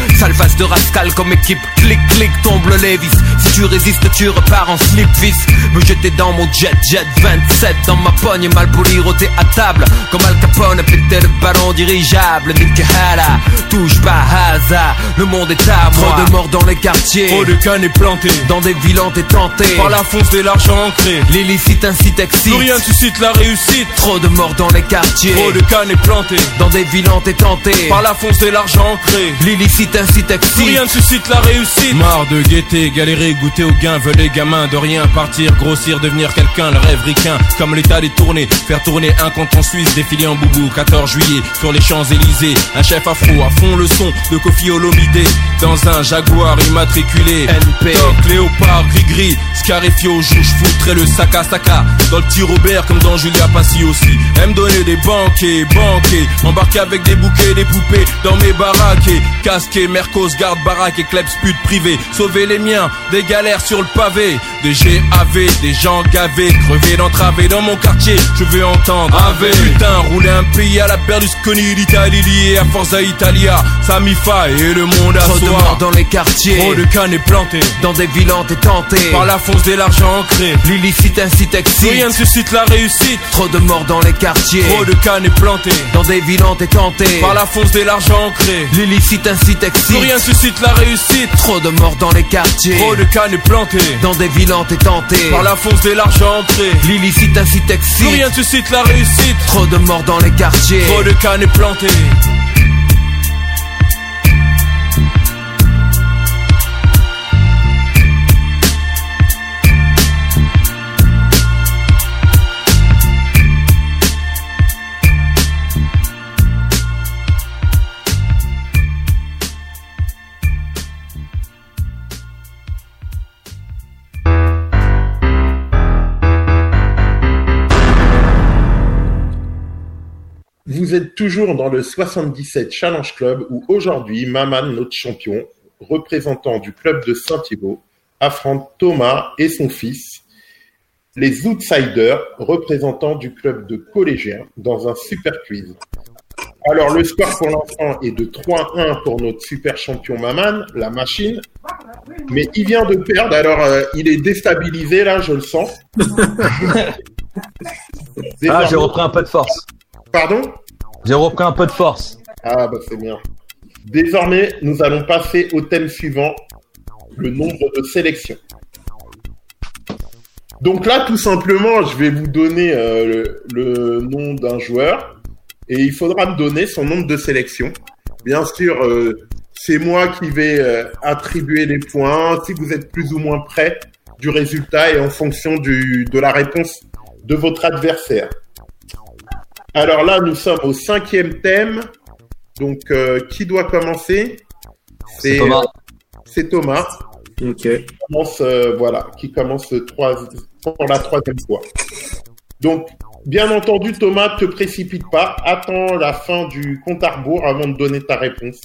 De rascal comme équipe, clic clic, tombe le Levis. Tu résistes, tu repars en slip fist. Me jeter dans mon jet jet 27 dans ma pogne, mal poli, roté à table. Comme Al Capone, péter le ballon dirigeable. Hala, touche pas hasard, le monde est à moi. Trop de morts dans les quartiers, Trop de cannes plantés. dans des villes t'es tenté. Par la fonce et l'argent ancré. L'illicite incite excite. Plus rien ne suscite la réussite. Trop de morts dans les quartiers, Trop de cannes plantés. dans des villes t'es tenté. Par la fonce et l'argent ancré. L'illicite incite Plus excite. rien ne suscite la réussite. Marre de guetter, galérer, goûter au gain. Veulent les gamins de rien partir, grossir, devenir quelqu'un. Le rêve ricain, comme l'état des tournées. Faire tourner un compte en Suisse, défiler en boubou. 14 juillet, sur les Champs-Élysées. Un chef afro à fond le son de Kofi Olomide. Dans un Jaguar immatriculé. NP. Toc, léopard, gris-gris. Scarifio, jouche, foutrait le sac à saca. Dans le petit Robert, comme dans Julia Passy aussi. Aime donner des banquets, banquets. Embarqué avec des bouquets, des poupées. Dans mes baraques. et Mercos, garde baraque et kleps pute privé. Sauver les miens, des galères sur le pavé. Des GAV, des gens gavés. Crevés d'entraver dans mon quartier. Je veux entendre. Ave. Putain, rouler un pays à la Berlusconi, l'Italie liée à Forza Italia. Samifa et le monde à Trop de morts soi. dans les quartiers, Trop de cannes plantés. dans des villes t'es tenté. Par la fonce de l'argent ancré. L'illicite incite excite. rien ne suscite la réussite. Trop de morts dans les quartiers, Trop de cannes plantés. dans des villes t'es tenté. Par la fonce de l'argent ancré. L'illicite incite excite. rien ne suscite la réussite. Trop de morts dans les quartiers, Trop de cannes dans des villes t'es tenté. Par la fonce de l'argent. L'illicite incite Plus excite. rien ne suscite la réussite? Trop de morts dans les quartiers, Trop de cannes plantées. Vous toujours dans le 77 Challenge Club où aujourd'hui, Maman, notre champion, représentant du club de Saint-Thibault, affronte Thomas et son fils, les Outsiders, représentants du club de collégiens, dans un super quiz. Alors, le score pour l'instant est de 3-1 pour notre super champion Maman, la machine. Mais il vient de perdre, alors euh, il est déstabilisé là, je le sens. Ah, j'ai repris un peu de force. Pardon? J'ai repris un peu de force. Ah bah c'est bien. Désormais, nous allons passer au thème suivant, le nombre de sélections. Donc là, tout simplement, je vais vous donner euh, le, nom d'un joueur et il faudra me donner son nombre de sélections. Bien sûr, euh, c'est moi qui vais euh, attribuer les points si vous êtes plus ou moins près du résultat et en fonction du, de la réponse de votre adversaire. Alors là, nous sommes au cinquième thème. Donc, euh, qui doit commencer? C'est Thomas. C'est Thomas. Ok. Qui commence, euh, voilà, qui commence trois- pour la troisième fois. Donc, bien entendu, Thomas, te précipite pas. Attends la fin du compte à rebours avant de donner ta réponse.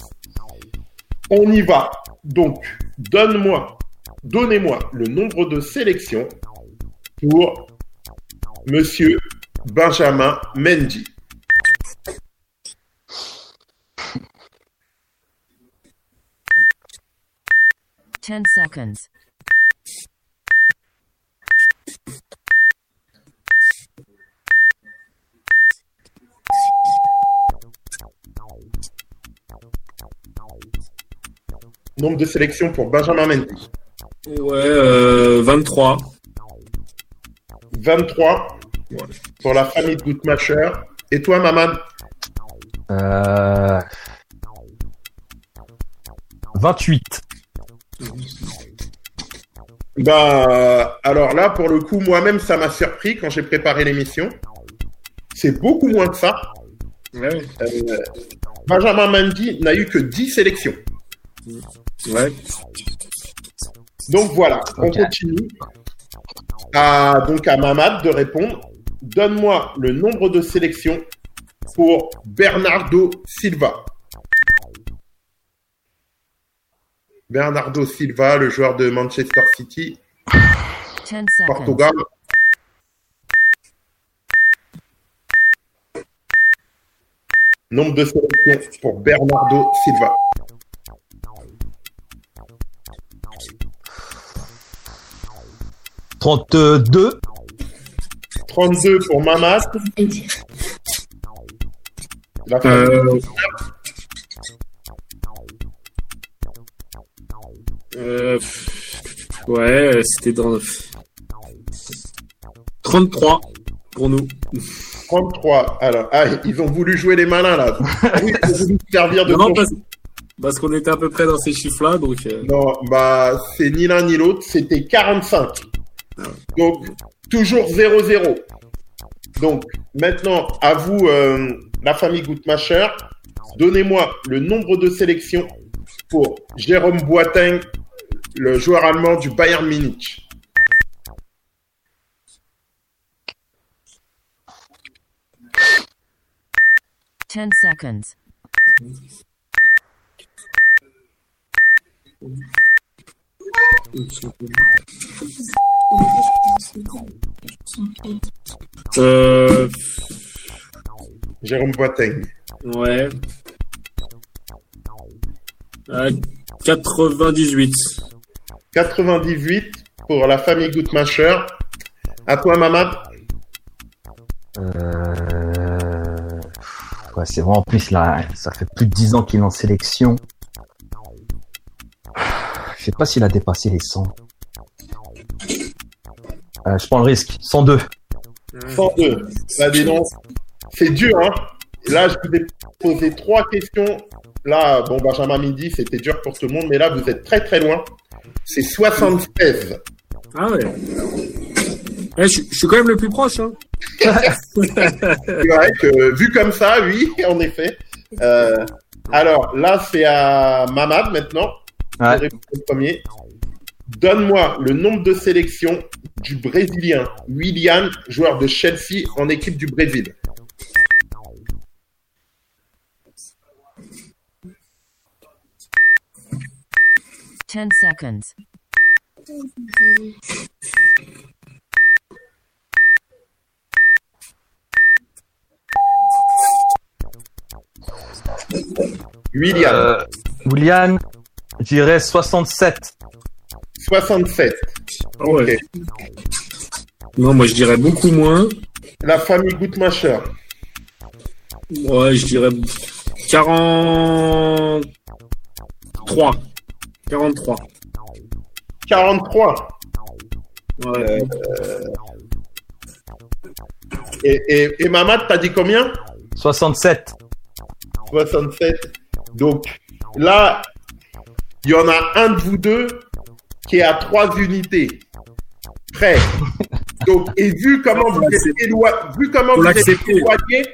On y va. Donc, donne-moi donnez-moi le nombre de sélections pour Monsieur Benjamin Mendy. Ten seconds. Nombre de sélections pour Benjamin Mendy. Ouais, euh, 23. 23 pour la famille de Goodmacher. Et toi, Mamad Euh... 28. Bah, alors là, pour le coup, moi-même, ça m'a surpris quand j'ai préparé l'émission. C'est beaucoup moins que ça. Ouais. Euh, Benjamin Mendy n'a eu que 10 sélections. Ouais. Donc voilà, on continue. À, donc à Mamad de répondre. Donne-moi le nombre de sélections pour Bernardo Silva. Bernardo Silva, le joueur de Manchester City. Portugal. Nombre de sélections pour Bernardo Silva. Trente-deux. 32 pour Mamad. La Euh, euh, ouais, c'était dans 33 pour nous. 33. Alors, ah, ils ont voulu jouer les malins là. Oui, ils ont voulu se servir de Non, parce, parce qu'on était à peu près dans ces chiffres-là, donc euh, Non, bah, c'est ni l'un ni l'autre. C'était 45. Donc, toujours 0-0. Donc, maintenant, à vous, euh, la famille Guttmacher. Donnez-moi le nombre de sélections pour Jérôme Boateng, le joueur allemand du Bayern Munich. Euh, Jérôme Boateng. ouais. Euh, 98. 98 pour la famille Guttmacher. À toi, Mamad. Euh... Ouais, c'est vraiment en plus là, ça fait plus de 10 ans qu'il est en sélection. Je sais pas s'il a dépassé les 100. Euh, je prends le risque. 102. 102. Là, dis donc, c'est dur, hein. Là, je vous ai posé trois questions. Là, bon, Benjamin Midi, c'était dur pour tout le monde, mais là, vous êtes très très loin. C'est 76. Ah ouais. Eh, je, je suis quand même le plus proche. Hein. C'est vrai que, vu comme ça, oui, en effet. Euh, alors, là, c'est à Mamad maintenant. Ouais. Le premier. Donne-moi le nombre de sélections du Brésilien William, joueur de Chelsea en équipe du Brésil. Ten seconds. William, Euh, William, je dirais 67. 67. Ah ouais. Ok. Non, moi je dirais beaucoup moins. La famille Guttmacher. Ouais, je dirais 43. 43. 43. Ouais. Et, et, et Mamad, t'as dit combien? 67. 67. Donc là, il y en a un de vous deux qui est à trois unités. Prêt. Donc, et vu comment vous êtes éloigné, vu comment Faut vous êtes éloigné,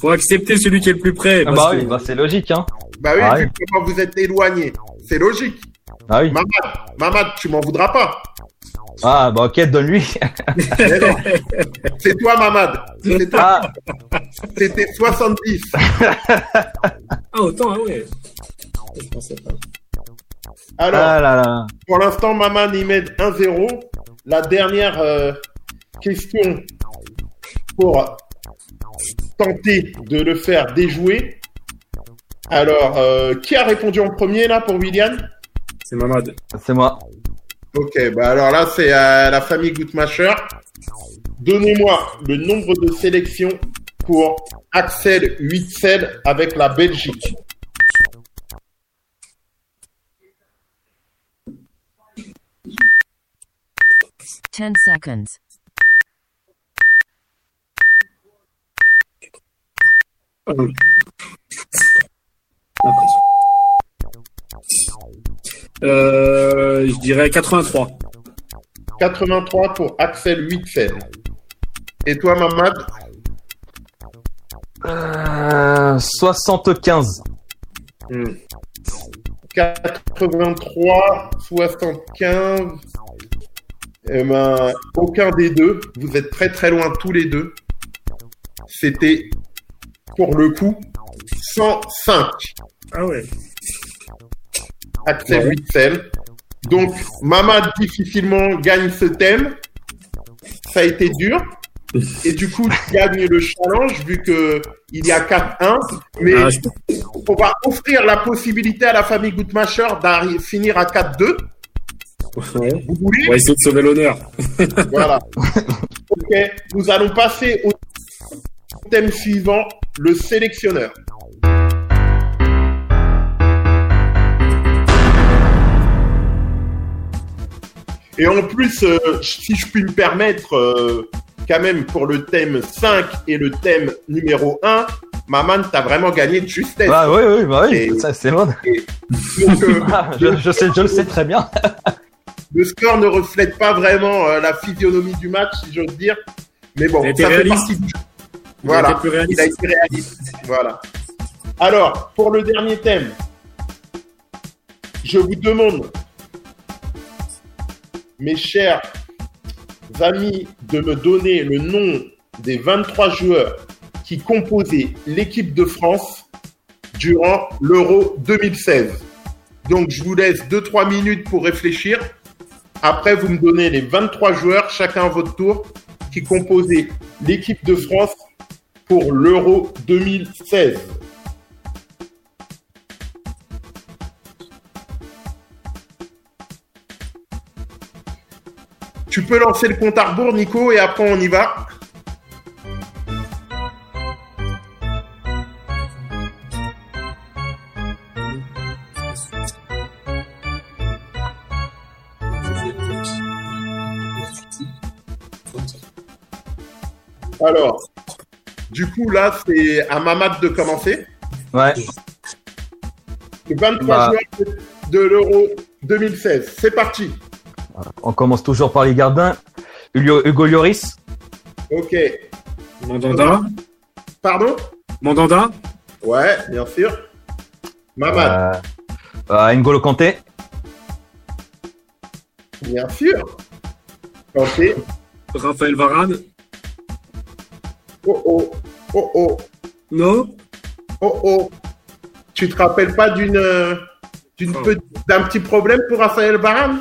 Faut accepter celui qui est le plus près. Ah parce bah que- oui, bah c'est logique, hein. bah oui, Ah vu oui. comment vous êtes éloigné, c'est logique. Ah oui. Mamad, Mamad, tu m'en voudras pas. Ah bah ok, donne-lui. C'est toi, Mamad. C'est toi. Ah, C'était 70. Ah, autant, ah ouais. Je pensais pas. Alors, Ah là là. pour l'instant, Maman y mène 1-0. La dernière euh, question pour tenter de le faire déjouer. Alors, euh, qui a répondu en premier là pour William? C'est Mamad. C'est moi. Ok, bah alors là, c'est euh, la famille Goutmacher. Donnez-moi le nombre de sélections pour Axel Witzel avec la Belgique. Ten seconds. Euh, je dirais 83. 83 pour Axel Witzel. Et toi, Mamad? Euh, 75. 83, 75. Eh ben, aucun des deux. Vous êtes très très loin tous les deux. C'était, pour le coup, 105. Ah ouais. Axel Ouais. Witzel. Donc, Mamad difficilement gagne ce thème. Ça a été dur. Et du coup, tu gagnes le challenge vu que il y a 4-1. Mais Ah, je- on va offrir la possibilité à la famille Goutmacher d'arri- finir à 4-2. Ouais. Vous voulez On va essayer de sauver l'honneur. Voilà. ok, nous allons passer au thème suivant, le sélectionneur. Et en plus, euh, si je puis me permettre, euh, quand même pour le thème 5 et le thème numéro 1, Maman, t'as vraiment gagné de justesse. Bah oui, oui, bah oui, Et- ça c'est bon. Donc, euh, Ah, je, je sais, je le sais très bien. le score ne reflète pas vraiment euh, la physionomie du match, si j'ose dire. Mais bon, ça fait partie du jeu. Il Voilà, a il a été réaliste. Voilà. Alors, pour le dernier thème, je vous demande, mes chers amis, de me donner le nom des 23 joueurs qui composaient l'équipe de France durant l'Euro 2016. Donc, je vous laisse 2-3 minutes pour réfléchir. Après, vous me donnez les 23 joueurs, chacun à votre tour, qui composaient l'équipe de France pour l'Euro 2016. Tu peux lancer le compte à rebours, Nico, et après on y va. Alors, du coup, là, c'est à Mamad de commencer. Ouais. Les 23 Bah. joueurs de l'Euro 2016. C'est parti. On commence toujours par les gardiens. Hugo, Lloris, Ok. Mandanda. Pardon? Mandanda. Ouais, bien sûr. Mamad, euh, euh, N'Golo Kanté, bien sûr. Ok. Raphaël Varane. Oh oh. Oh oh. Non? Oh oh. Tu te rappelles pas d'une euh, d'une Oh. petite- d'un petit problème pour Raphaël Varane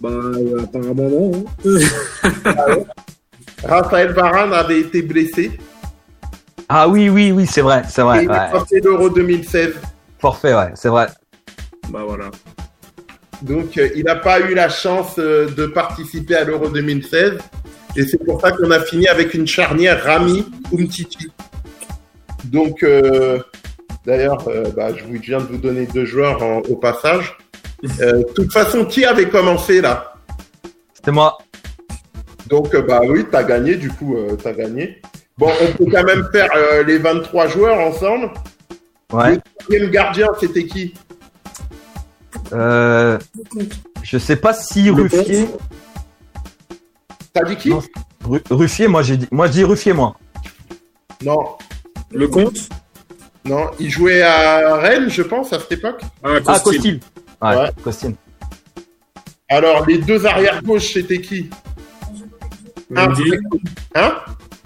Bah, euh, apparemment non. hein. Raphaël Varane avait été blessé Ah oui, oui, oui, c'est vrai, c'est et vrai. il ouais. est passé l'Euro 2016. Forfait, ouais, c'est vrai. bah voilà. Donc, euh, il n'a pas eu la chance euh, de participer à l'Euro 2016. Et c'est pour ça qu'on a fini avec une charnière Rami Umtiti. Donc, euh, d'ailleurs, euh, bah, je vous- viens de vous donner deux joueurs en- au passage. Euh, De toute façon, qui avait commencé là? C'était moi. Donc, bah oui, t'as gagné, du coup, t'as gagné. Bon, on peut quand même faire les 23 joueurs ensemble. Ouais. Le troisième gardien, c'était qui? Je sais pas si Ruffier. T'as dit qui Non. Ru- Ruffier, moi j'ai dit, moi je dis Ruffier, moi. Non, Le compte. non, il jouait à Rennes, je pense, à cette époque. Ah, Ah, Costil. Costil. Ouais, Ouais. Costil. Alors, les deux arrières gauche, c'était qui Mendy. Hein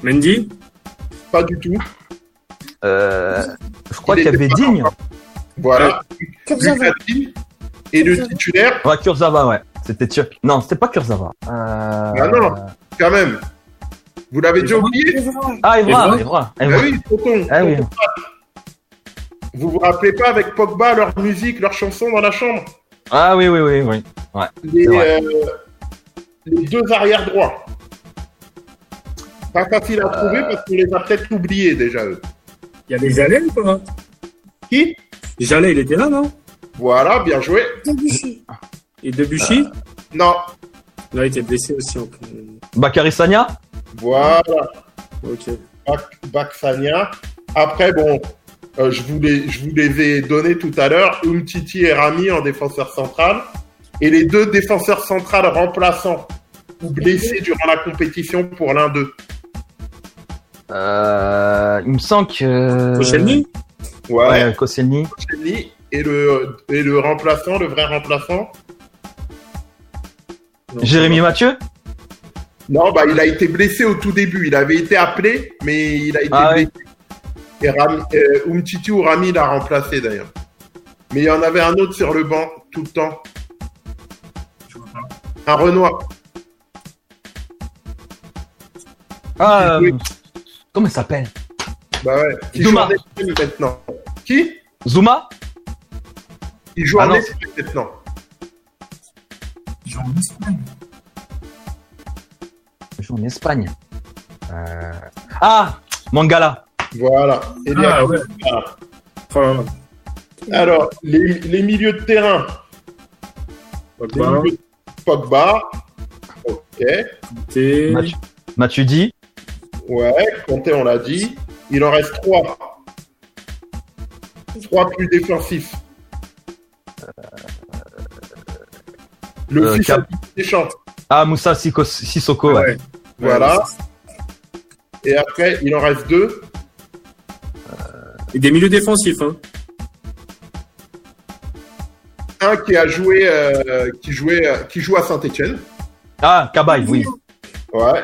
Mendy. Pas du tout. Euh, je crois Il qu'il y avait Digne. Voilà. Et le titulaire, Ouais, Kurzawa, ouais. C'était turc. Non, c'était pas Kurzawa. Euh... Ah non. quand même. Vous l'avez déjà oublié Ah, Evra, Evra Evra. Ah oui, tonton. Ah oui. Vous vous rappelez pas avec Pogba leur musique, leurs chansons dans la chambre Ah oui, oui, oui, oui. les, C'est vrai. euh, les deux arrières droits. Pas facile à trouver parce qu'on les a peut-être oubliés déjà eux. Il y avait Jalais ou pas Qui? Jalais, il était là, non? Voilà, bien joué. Et Debuchy Non, Là, il était blessé aussi. en plus. Bakary Sagna voilà. Ok. Bak- Baksania. Après, bon, euh, je, vous les, je vous les ai donnés tout à l'heure. Umtiti et Rami en défenseur central. Et les deux défenseurs centrales remplaçants ou blessés durant la compétition pour l'un d'eux. euh, Il me semble que... Koscielny Ouais, Ouais, Koscielny. Koscielny. Et le, et le remplaçant, le vrai remplaçant Non. Jérémy Mathieu Non, bah, il a été blessé au tout début. Il avait été appelé, mais il a été Ah ouais. blessé. Et Rami, euh, Umtiti ou Rami l'a remplacé d'ailleurs. Mais il y en avait un autre sur le banc tout le temps. Un Renoir. Ah, Oui. euh, comment il s'appelle? Bah ouais. Qui Zuma. joue en maintenant. Qui? Zuma? Il joue Ah en non. Espagne maintenant. Il joue en Espagne. Euh, Ah Mangala. Voilà. Ah ouais. Alors, les, les milieux de terrain. Pogba, milieux- Pogba. Ok. Mathieu, dit. Ouais, Conté, on l'a dit. Il en reste trois. Trois plus défensifs. Le Euh, fils Cap-. Ah, Moussa Siko- Sissoko. ouais. Ouais. Voilà. Et après, il en reste deux. Et des milieux défensifs, hein. Un qui a joué, euh, qui jouait, euh, qui joue à Saint-Etienne. Ah, Cabaye, oui. Ouais.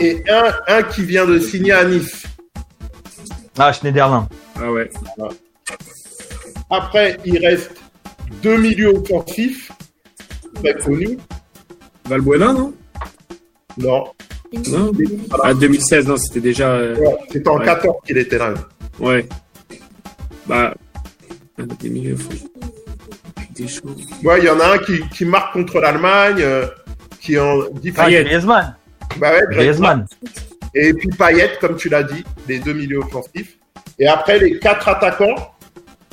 Et un, un qui vient de signer à Nice. Ah, Schneiderlin. Ah ouais. Après, il reste deux milieux offensifs. Très connus. Valbuena, non? Non. Non. Ah, 2016, non, c'était déjà. euh, Ouais, C'était en Ouais. 14 qu'il était là. Ouais. Bah. Des milieux offensifs. Des choses. Ouais, il y en a un qui, qui marque contre l'Allemagne, euh, qui en dit Ah, Payet. Griezmann. Bah ouais, Griezmann. Et puis Payet, comme tu l'as dit, les deux milieux offensifs. Et après, les quatre attaquants,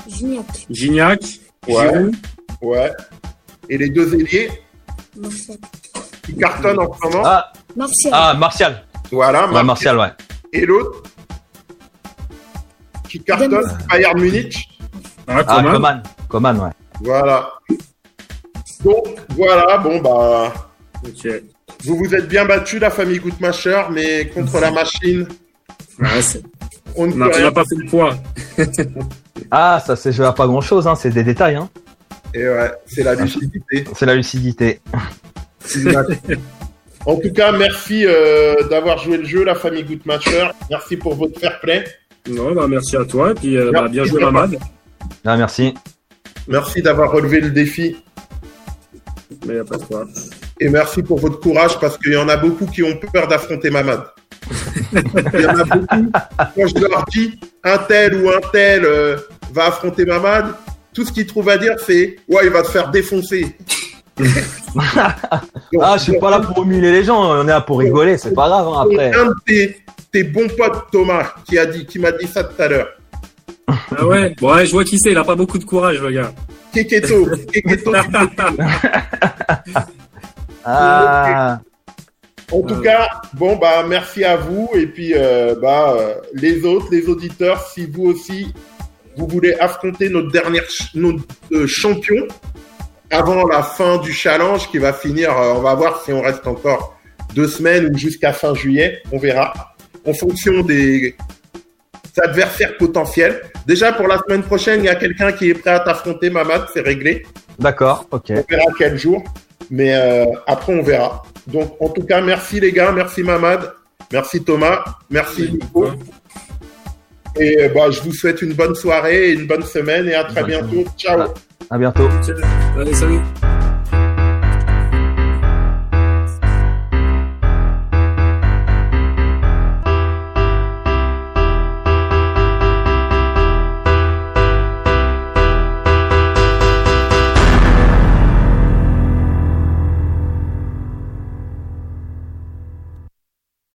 Gignac. Gignac. Ouais. Giroud. ouais. Et les deux ailiers Martial. qui cartonnent en ce moment. Ah, Martial. ah, Martial. Voilà, Ouais, Martial, ouais. Et l'autre qui cartonne, Bayern Munich. Ah, Ah, Coman. Coman. Ouais. Voilà. Donc, voilà, bon, bah, vous vous êtes bien battu, la famille Goutmacher, mais contre la machine, Ouais, on n'a pas fait le poids. Ah, ça c'est joué à pas grand chose, hein. C'est des détails, hein. Et ouais, c'est la lucidité. C'est la lucidité. En tout cas, merci euh, d'avoir joué le jeu, la famille Goodmatcher. Merci pour votre fair play. Non, bah, merci à toi. Et puis, euh, bah, bien joué. Mamad. Ah, merci. Merci d'avoir relevé le défi. Mais y a pas de quoi. Et merci pour votre courage parce qu'il y en a beaucoup qui ont peur d'affronter Mamad. Il y en a beaucoup. Quand je leur dis un tel ou un tel euh, va affronter Mamad, tout ce qu'ils trouvent à dire c'est ouais, il va se faire défoncer. Ah, je suis pas là pour humilier les gens, on est là pour rigoler, c'est pas grave, hein, après. Un de tes, tes bons potes, Thomas, qui a dit, qui m'a dit ça tout à l'heure. Ah ouais? Bon, ouais, je vois qui c'est. Il a pas beaucoup de courage, le gars. Keketo. Keketo. Ah, En tout cas, bon bah merci à vous et puis euh, bah euh, les autres, les auditeurs, si vous aussi vous voulez affronter notre dernière ch- notre euh, champion avant la fin du challenge qui va finir, euh, on va voir si on reste encore deux semaines ou jusqu'à fin juillet, on verra en fonction des adversaires potentiels. Déjà pour la semaine prochaine, il y a quelqu'un qui est prêt à t'affronter, Mamad, c'est réglé. d'accord, ok. On verra quel jour, mais euh, après on verra. Donc en tout cas, merci les gars, merci Mamad, merci Thomas, merci Nico. Et euh, bah, je vous souhaite une bonne soirée, une bonne semaine et à très bientôt. Ciao. À bientôt. Allez, salut.